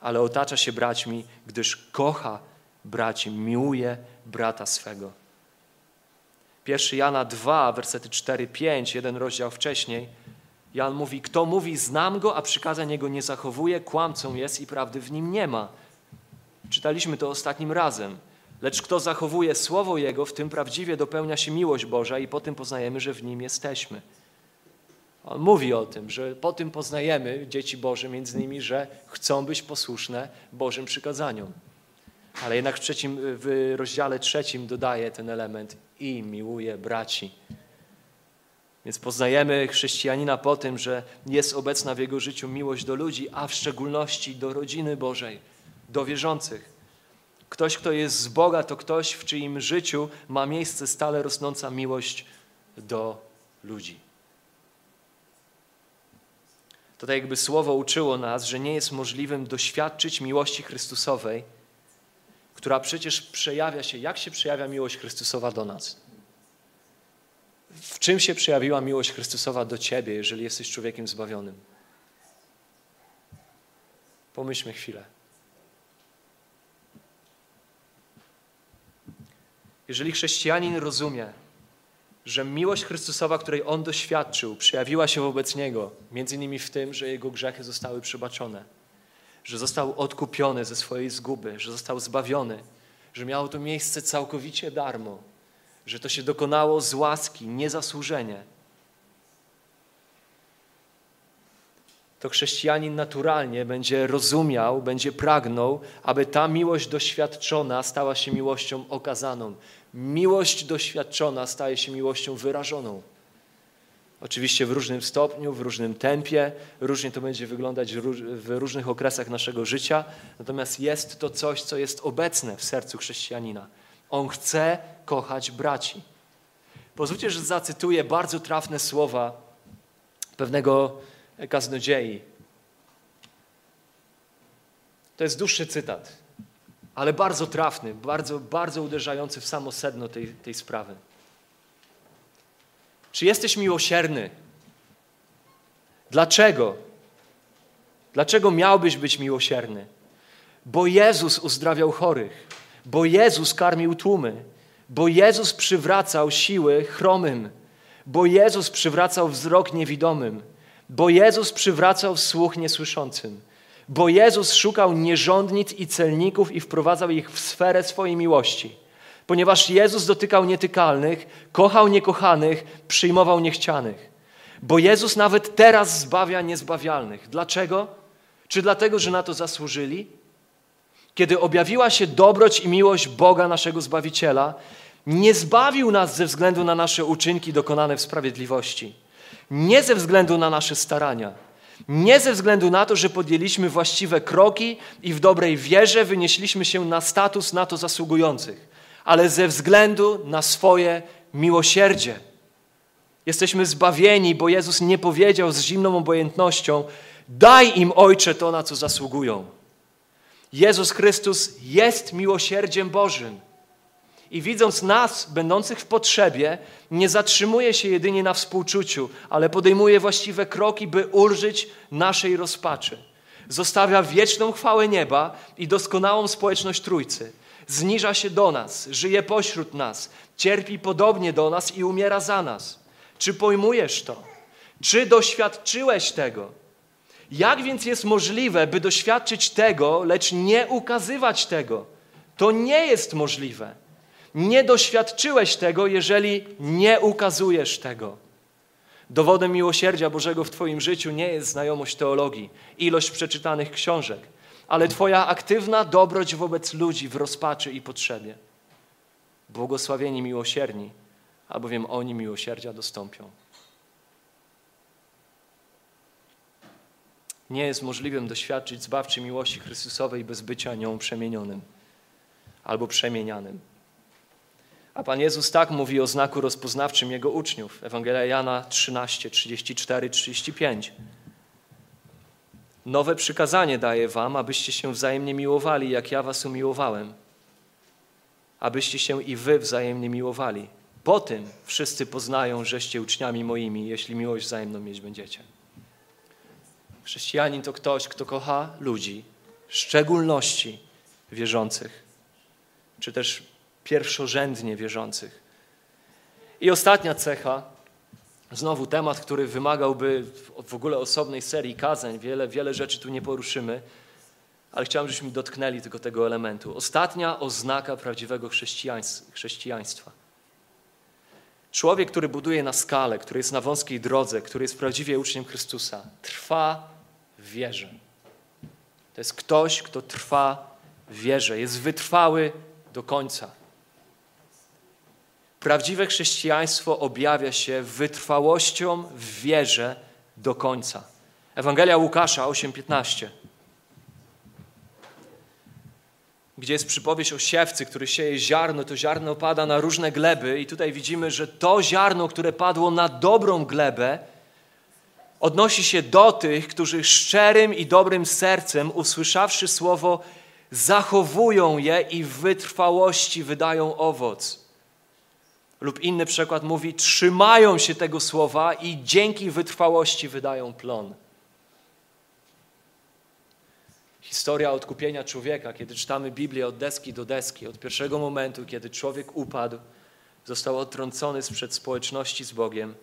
ale otacza się braćmi, gdyż kocha braci, miłuje brata swego. 1 Jana 2, wersety 4-5, jeden rozdział wcześniej, Jan mówi, kto mówi, znam go, a przykazań jego nie zachowuje, kłamcą jest i prawdy w nim nie ma. Czytaliśmy to ostatnim razem. Lecz kto zachowuje słowo jego, w tym prawdziwie dopełnia się miłość Boża i po tym poznajemy, że w nim jesteśmy. On mówi o tym, że po tym poznajemy, dzieci Boże, między innymi, że chcą być posłuszne Bożym przykazaniom. Ale jednak w, trzecim, w rozdziale trzecim dodaje ten element i miłuje braci. Więc poznajemy chrześcijanina po tym, że jest obecna w jego życiu miłość do ludzi, a w szczególności do rodziny Bożej, do wierzących. Ktoś, kto jest z Boga, to ktoś, w czyim życiu ma miejsce stale rosnąca miłość do ludzi. To tak jakby słowo uczyło nas, że nie jest możliwym doświadczyć miłości Chrystusowej, która przecież przejawia się, jak się przejawia miłość Chrystusowa do nas. W czym się przejawiła miłość Chrystusowa do Ciebie, jeżeli jesteś człowiekiem zbawionym? Pomyślmy chwilę. Jeżeli chrześcijanin rozumie, że miłość Chrystusowa, której on doświadczył, przejawiła się wobec niego, między innymi w tym, że jego grzechy zostały przebaczone, że został odkupiony ze swojej zguby, że został zbawiony, że miało to miejsce całkowicie darmo, że to się dokonało z łaski, niezasłużenie. To chrześcijanin naturalnie będzie rozumiał, będzie pragnął, aby ta miłość doświadczona stała się miłością okazaną. Miłość doświadczona staje się miłością wyrażoną. Oczywiście w różnym stopniu, w różnym tempie, różnie to będzie wyglądać w różnych okresach naszego życia, natomiast jest to coś, co jest obecne w sercu chrześcijanina. On chce kochać braci. Pozwólcie, że zacytuję bardzo trafne słowa pewnego kaznodziei. To jest dłuższy cytat, ale bardzo trafny, bardzo, bardzo uderzający w samo sedno tej, tej sprawy. Czy jesteś miłosierny? Dlaczego? Dlaczego miałbyś być miłosierny? Bo Jezus uzdrawiał chorych, bo Jezus karmił tłumy, bo Jezus przywracał siły chromym, bo Jezus przywracał wzrok niewidomym, bo Jezus przywracał słuch niesłyszącym, bo Jezus szukał nierządnic i celników i wprowadzał ich w sferę swojej miłości. Ponieważ Jezus dotykał nietykalnych, kochał niekochanych, przyjmował niechcianych. Bo Jezus nawet teraz zbawia niezbawialnych. Dlaczego? Czy dlatego, że na to zasłużyli? Kiedy objawiła się dobroć i miłość Boga, naszego Zbawiciela, nie zbawił nas ze względu na nasze uczynki dokonane w sprawiedliwości, nie ze względu na nasze starania, nie ze względu na to, że podjęliśmy właściwe kroki i w dobrej wierze wynieśliśmy się na status na to zasługujących, ale ze względu na swoje miłosierdzie. Jesteśmy zbawieni, bo Jezus nie powiedział z zimną obojętnością: Daj im, ojcze, to, na co zasługują. Jezus Chrystus jest miłosierdziem Bożym. I widząc nas, będących w potrzebie, nie zatrzymuje się jedynie na współczuciu, ale podejmuje właściwe kroki, by ulżyć naszej rozpaczy. Zostawia wieczną chwałę nieba i doskonałą społeczność Trójcy. Zniża się do nas, żyje pośród nas, cierpi podobnie do nas i umiera za nas. Czy pojmujesz to? Czy doświadczyłeś tego? Jak więc jest możliwe, by doświadczyć tego, lecz nie ukazywać tego? To nie jest możliwe. Nie doświadczyłeś tego, jeżeli nie ukazujesz tego. Dowodem miłosierdzia Bożego w Twoim życiu nie jest znajomość teologii, ilość przeczytanych książek, ale Twoja aktywna dobroć wobec ludzi w rozpaczy i potrzebie. Błogosławieni miłosierni, albowiem oni miłosierdzia dostąpią. Nie jest możliwym doświadczyć zbawczej miłości Chrystusowej bez bycia nią przemienionym albo przemienianym. A Pan Jezus tak mówi o znaku rozpoznawczym Jego uczniów. Ewangelia Jana 13, 34, 35. Nowe przykazanie daję wam, abyście się wzajemnie miłowali, jak ja was umiłowałem. Abyście się i wy wzajemnie miłowali. Po tym wszyscy poznają, żeście uczniami moimi, jeśli miłość wzajemną mieć będziecie. Chrześcijanin to ktoś, kto kocha ludzi, w szczególności wierzących, czy też pierwszorzędnie wierzących. I ostatnia cecha, znowu temat, który wymagałby w ogóle osobnej serii kazań, wiele, wiele rzeczy tu nie poruszymy, ale chciałem, żebyśmy dotknęli tylko tego elementu. Ostatnia oznaka prawdziwego chrześcijaństwa. Człowiek, który buduje na skale, który jest na wąskiej drodze, który jest prawdziwie uczniem Chrystusa, trwa w wierze. To jest ktoś, kto trwa w wierze, jest wytrwały do końca. Prawdziwe chrześcijaństwo objawia się wytrwałością w wierze do końca. Ewangelia Łukasza 8:15, gdzie jest przypowieść o siewcy, który sieje ziarno, to ziarno pada na różne gleby i tutaj widzimy, że to ziarno, które padło na dobrą glebę, odnosi się do tych, którzy szczerym i dobrym sercem, usłyszawszy słowo, zachowują je i w wytrwałości wydają owoc. Lub inny przykład mówi, trzymają się tego słowa i dzięki wytrwałości wydają plon. Historia odkupienia człowieka, kiedy czytamy Biblię od deski do deski, od pierwszego momentu, kiedy człowiek upadł, został odtrącony sprzed społeczności z Bogiem.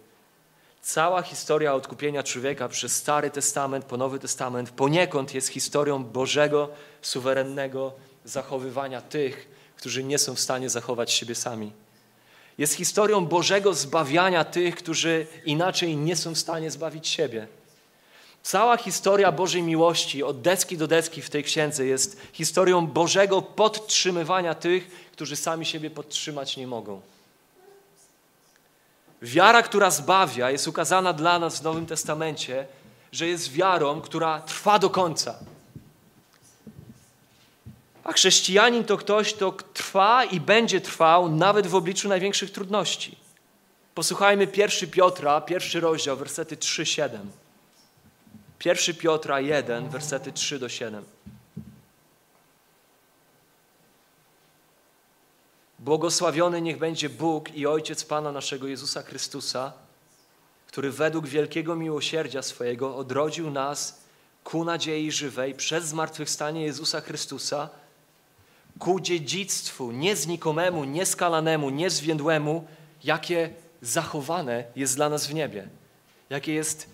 Cała historia odkupienia człowieka przez Stary Testament po Nowy Testament poniekąd jest historią Bożego, suwerennego zachowywania tych, którzy nie są w stanie zachować siebie sami jest historią Bożego zbawiania tych, którzy inaczej nie są w stanie zbawić siebie. Cała historia Bożej miłości od deski do deski w tej księdze jest historią Bożego podtrzymywania tych, którzy sami siebie podtrzymać nie mogą. Wiara, która zbawia, jest ukazana dla nas w Nowym Testamencie, że jest wiarą, która trwa do końca. A chrześcijanin to ktoś, kto trwa i będzie trwał nawet w obliczu największych trudności. Posłuchajmy 1 Piotra, pierwszy rozdział, wersety 3-7. 1 Piotra 1, wersety 3 do 7. Błogosławiony niech będzie Bóg i Ojciec Pana naszego Jezusa Chrystusa, który według wielkiego miłosierdzia swojego odrodził nas ku nadziei żywej przez zmartwychwstanie Jezusa Chrystusa, ku dziedzictwu nieznikomemu, nieskalanemu, niezwiędłemu, jakie zachowane jest dla nas w niebie, jakie jest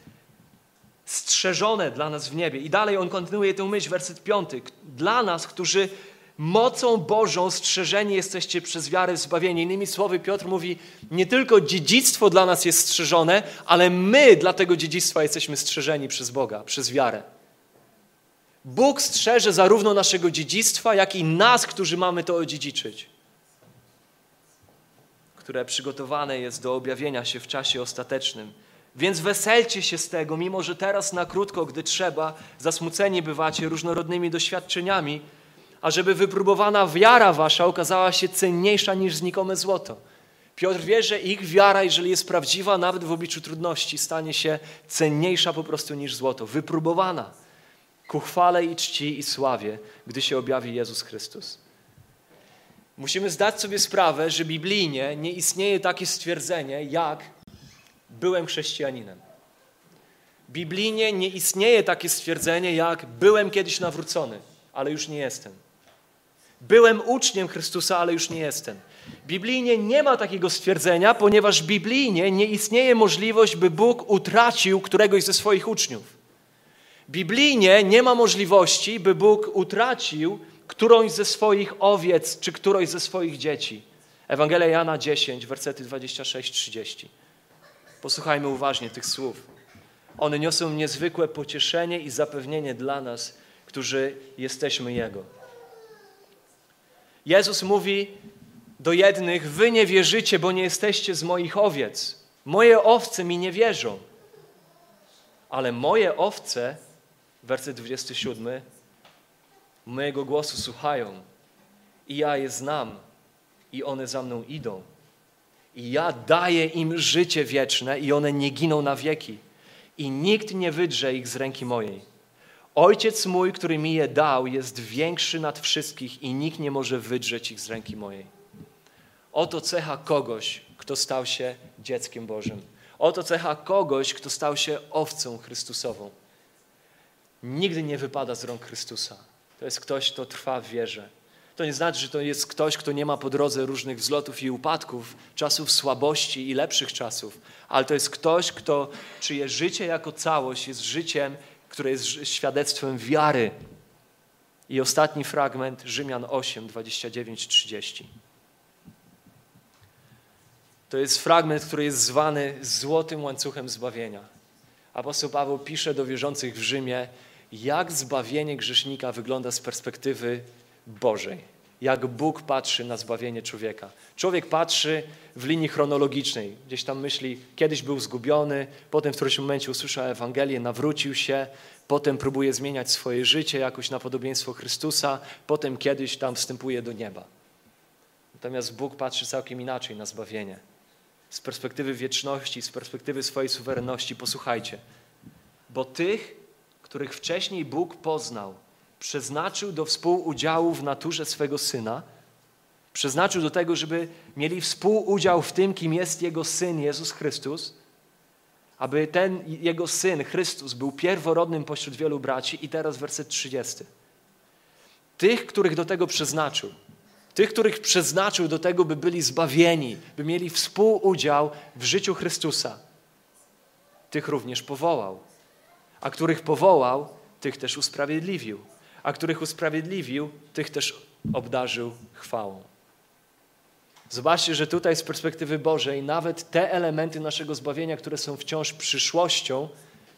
strzeżone dla nas w niebie. I dalej on kontynuuje tę myśl, werset piąty. Dla nas, którzy mocą Bożą strzeżeni jesteście przez wiarę w zbawienie. Innymi słowy, Piotr mówi, nie tylko dziedzictwo dla nas jest strzeżone, ale my dla tego dziedzictwa jesteśmy strzeżeni przez Boga, przez wiarę. Bóg strzeże zarówno naszego dziedzictwa, jak i nas, którzy mamy to odziedziczyć, które przygotowane jest do objawienia się w czasie ostatecznym. Więc weselcie się z tego, mimo że teraz na krótko, gdy trzeba, zasmuceni bywacie różnorodnymi doświadczeniami, ażeby wypróbowana wiara wasza okazała się cenniejsza niż znikome złoto, Piotr wie, że ich wiara, jeżeli jest prawdziwa, nawet w obliczu trudności, stanie się cenniejsza po prostu niż złoto, wypróbowana ku chwale i czci i sławie, gdy się objawi Jezus Chrystus. Musimy zdać sobie sprawę, że biblijnie nie istnieje takie stwierdzenie jak byłem chrześcijaninem. Biblijnie nie istnieje takie stwierdzenie jak byłem kiedyś nawrócony, ale już nie jestem. Byłem uczniem Chrystusa, ale już nie jestem. Biblijnie nie ma takiego stwierdzenia, ponieważ biblijnie nie istnieje możliwość, by Bóg utracił któregoś ze swoich uczniów. Biblijnie nie ma możliwości, by Bóg utracił którąś ze swoich owiec czy którąś ze swoich dzieci. Ewangelia Jana 10, wersety 26-30. Posłuchajmy uważnie tych słów. One niosą niezwykłe pocieszenie i zapewnienie dla nas, którzy jesteśmy Jego. Jezus mówi do jednych: Wy nie wierzycie, bo nie jesteście z moich owiec. Moje owce mi nie wierzą. Ale moje owce, werset 27, mojego głosu słuchają i ja je znam i one za mną idą. I ja daję im życie wieczne i one nie giną na wieki. I nikt nie wydrze ich z ręki mojej. Ojciec mój, który mi je dał, jest większy nad wszystkich i nikt nie może wydrzeć ich z ręki mojej. Oto cecha kogoś, kto stał się dzieckiem Bożym. Oto cecha kogoś, kto stał się owcą Chrystusową. Nigdy nie wypada z rąk Chrystusa. To jest ktoś, kto trwa w wierze. To nie znaczy, że to jest ktoś, kto nie ma po drodze różnych wzlotów i upadków, czasów słabości i lepszych czasów, ale to jest ktoś, kto, czyje życie jako całość jest życiem, które jest świadectwem wiary. I ostatni fragment, Rzymian 8, 29, 30. To jest fragment, który jest zwany złotym łańcuchem zbawienia. Apostoł Paweł pisze do wierzących w Rzymie, jak zbawienie grzesznika wygląda z perspektywy Bożej. Jak Bóg patrzy na zbawienie człowieka. Człowiek patrzy w linii chronologicznej. Gdzieś tam myśli, kiedyś był zgubiony, potem w którymś momencie usłyszał Ewangelię, nawrócił się, potem próbuje zmieniać swoje życie jakoś na podobieństwo Chrystusa, potem kiedyś tam wstępuje do nieba. Natomiast Bóg patrzy całkiem inaczej na zbawienie. Z perspektywy wieczności, z perspektywy swojej suwerenności, posłuchajcie. Bo tych, których wcześniej Bóg poznał, przeznaczył do współudziału w naturze swego Syna, przeznaczył do tego, żeby mieli współudział w tym, kim jest Jego Syn Jezus Chrystus, aby ten Jego Syn Chrystus był pierworodnym pośród wielu braci i teraz werset 30. Tych, których do tego przeznaczył, tych, których przeznaczył do tego, by byli zbawieni, by mieli współudział w życiu Chrystusa, tych również powołał a których powołał, tych też usprawiedliwił, a których usprawiedliwił, tych też obdarzył chwałą. Zobaczcie, że tutaj z perspektywy Bożej nawet te elementy naszego zbawienia, które są wciąż przyszłością,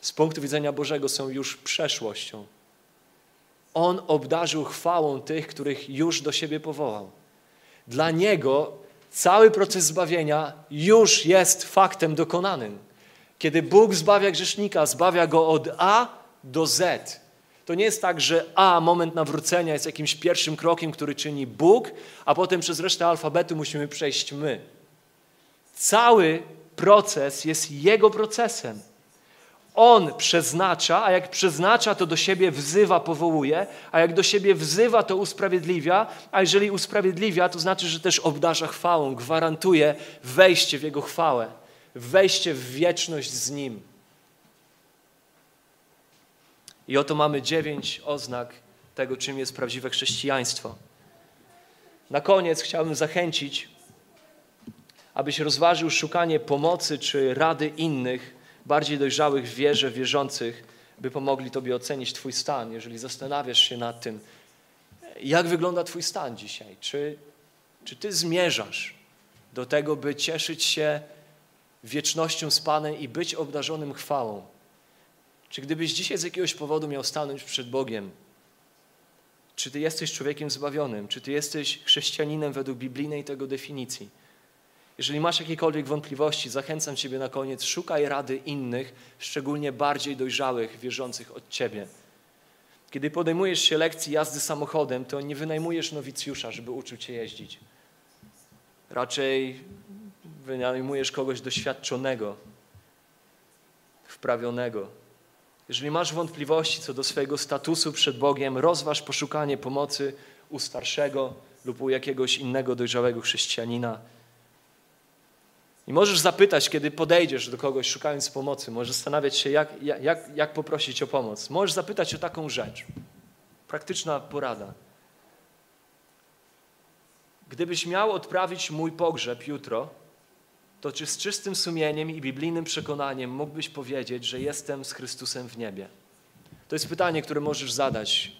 z punktu widzenia Bożego są już przeszłością. On obdarzył chwałą tych, których już do siebie powołał. Dla Niego cały proces zbawienia już jest faktem dokonanym. Kiedy Bóg zbawia grzesznika, zbawia go od A do Z. To nie jest tak, że A, moment nawrócenia, jest jakimś pierwszym krokiem, który czyni Bóg, a potem przez resztę alfabetu musimy przejść my. Cały proces jest Jego procesem. On przeznacza, a jak przeznacza, to do siebie wzywa, powołuje, a jak do siebie wzywa, to usprawiedliwia, a jeżeli usprawiedliwia, to znaczy, że też obdarza chwałą, gwarantuje wejście w Jego chwałę wejście w wieczność z Nim. I oto mamy dziewięć oznak tego, czym jest prawdziwe chrześcijaństwo. Na koniec chciałbym zachęcić, abyś rozważył szukanie pomocy czy rady innych, bardziej dojrzałych w wierze, wierzących, by pomogli Tobie ocenić Twój stan, jeżeli zastanawiasz się nad tym, jak wygląda Twój stan dzisiaj. Czy, czy Ty zmierzasz do tego, by cieszyć się wiecznością z Panem i być obdarzonym chwałą. Czy gdybyś dzisiaj z jakiegoś powodu miał stanąć przed Bogiem, czy ty jesteś człowiekiem zbawionym, czy ty jesteś chrześcijaninem według biblijnej tego definicji? Jeżeli masz jakiekolwiek wątpliwości, zachęcam Ciebie na koniec, szukaj rady innych, szczególnie bardziej dojrzałych, wierzących od Ciebie. Kiedy podejmujesz się lekcji jazdy samochodem, to nie wynajmujesz nowicjusza, żeby uczył Cię jeździć. Raczej wynajmujesz kogoś doświadczonego, wprawionego. Jeżeli masz wątpliwości co do swojego statusu przed Bogiem, rozważ poszukanie pomocy u starszego lub u jakiegoś innego dojrzałego chrześcijanina. I możesz zapytać, kiedy podejdziesz do kogoś szukając pomocy, możesz zastanawiać się, jak, jak, jak poprosić o pomoc. Możesz zapytać o taką rzecz. Praktyczna porada. Gdybyś miał odprawić mój pogrzeb jutro, to czy z czystym sumieniem i biblijnym przekonaniem mógłbyś powiedzieć, że jestem z Chrystusem w niebie? To jest pytanie, które możesz zadać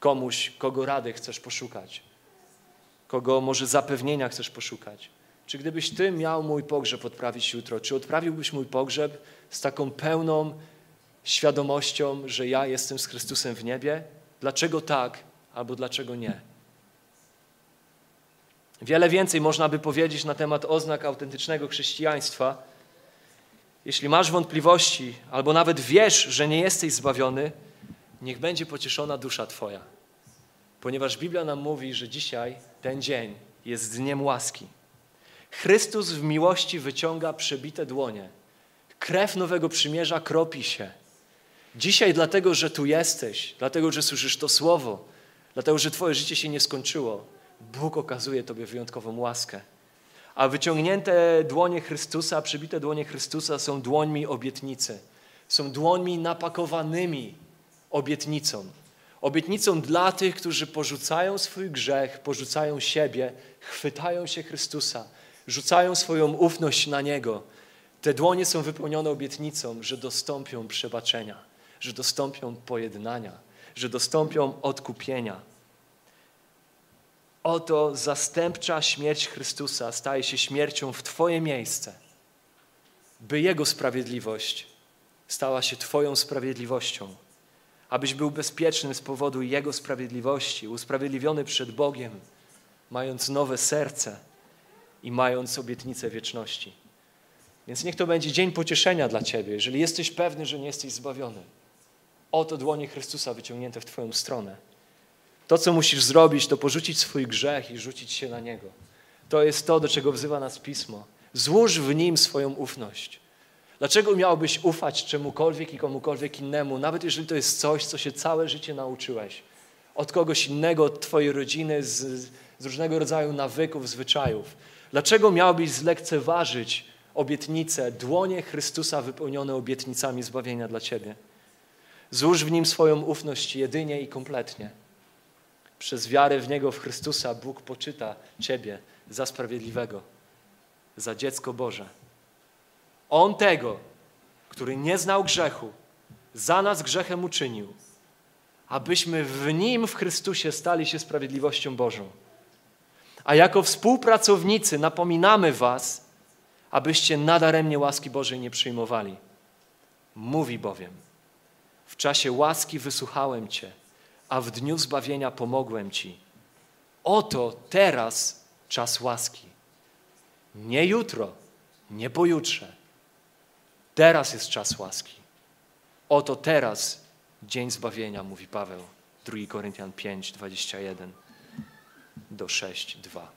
komuś, kogo rady chcesz poszukać, kogo może zapewnienia chcesz poszukać. Czy gdybyś Ty miał mój pogrzeb odprawić jutro, czy odprawiłbyś mój pogrzeb z taką pełną świadomością, że ja jestem z Chrystusem w niebie? Dlaczego tak, albo dlaczego nie? Wiele więcej można by powiedzieć na temat oznak autentycznego chrześcijaństwa. Jeśli masz wątpliwości, albo nawet wiesz, że nie jesteś zbawiony, niech będzie pocieszona dusza Twoja. Ponieważ Biblia nam mówi, że dzisiaj ten dzień jest dniem łaski. Chrystus w miłości wyciąga przebite dłonie. Krew nowego przymierza kropi się. Dzisiaj, dlatego że tu jesteś, dlatego że słyszysz to słowo, dlatego że Twoje życie się nie skończyło, Bóg okazuje Tobie wyjątkową łaskę. A wyciągnięte dłonie Chrystusa, przybite dłonie Chrystusa są dłońmi obietnicy. Są dłońmi napakowanymi obietnicą. Obietnicą dla tych, którzy porzucają swój grzech, porzucają siebie, chwytają się Chrystusa, rzucają swoją ufność na Niego. Te dłonie są wypełnione obietnicą, że dostąpią przebaczenia, że dostąpią pojednania, że dostąpią odkupienia. Oto zastępcza śmierć Chrystusa staje się śmiercią w Twoje miejsce, by Jego sprawiedliwość stała się Twoją sprawiedliwością, abyś był bezpieczny z powodu Jego sprawiedliwości, usprawiedliwiony przed Bogiem, mając nowe serce i mając obietnicę wieczności. Więc niech to będzie dzień pocieszenia dla Ciebie, jeżeli jesteś pewny, że nie jesteś zbawiony. Oto dłonie Chrystusa wyciągnięte w Twoją stronę. To, co musisz zrobić, to porzucić swój grzech i rzucić się na Niego. To jest to, do czego wzywa nas Pismo. Złóż w Nim swoją ufność. Dlaczego miałbyś ufać czemukolwiek i komukolwiek innemu, nawet jeżeli to jest coś, co się całe życie nauczyłeś? Od kogoś innego, od Twojej rodziny, z, z różnego rodzaju nawyków, zwyczajów. Dlaczego miałbyś zlekceważyć obietnice, dłonie Chrystusa wypełnione obietnicami zbawienia dla Ciebie? Złóż w Nim swoją ufność jedynie i kompletnie. Przez wiarę w Niego, w Chrystusa, Bóg poczyta Ciebie za sprawiedliwego, za dziecko Boże. On tego, który nie znał grzechu, za nas grzechem uczynił, abyśmy w Nim, w Chrystusie, stali się sprawiedliwością Bożą. A jako współpracownicy napominamy Was, abyście nadaremnie łaski Bożej nie przyjmowali. Mówi bowiem, w czasie łaski wysłuchałem Cię, a w dniu zbawienia pomogłem Ci. Oto teraz czas łaski. Nie jutro, nie pojutrze. Teraz jest czas łaski. Oto teraz dzień zbawienia, mówi Paweł. 2 Koryntian 5, 21 do 6, 2.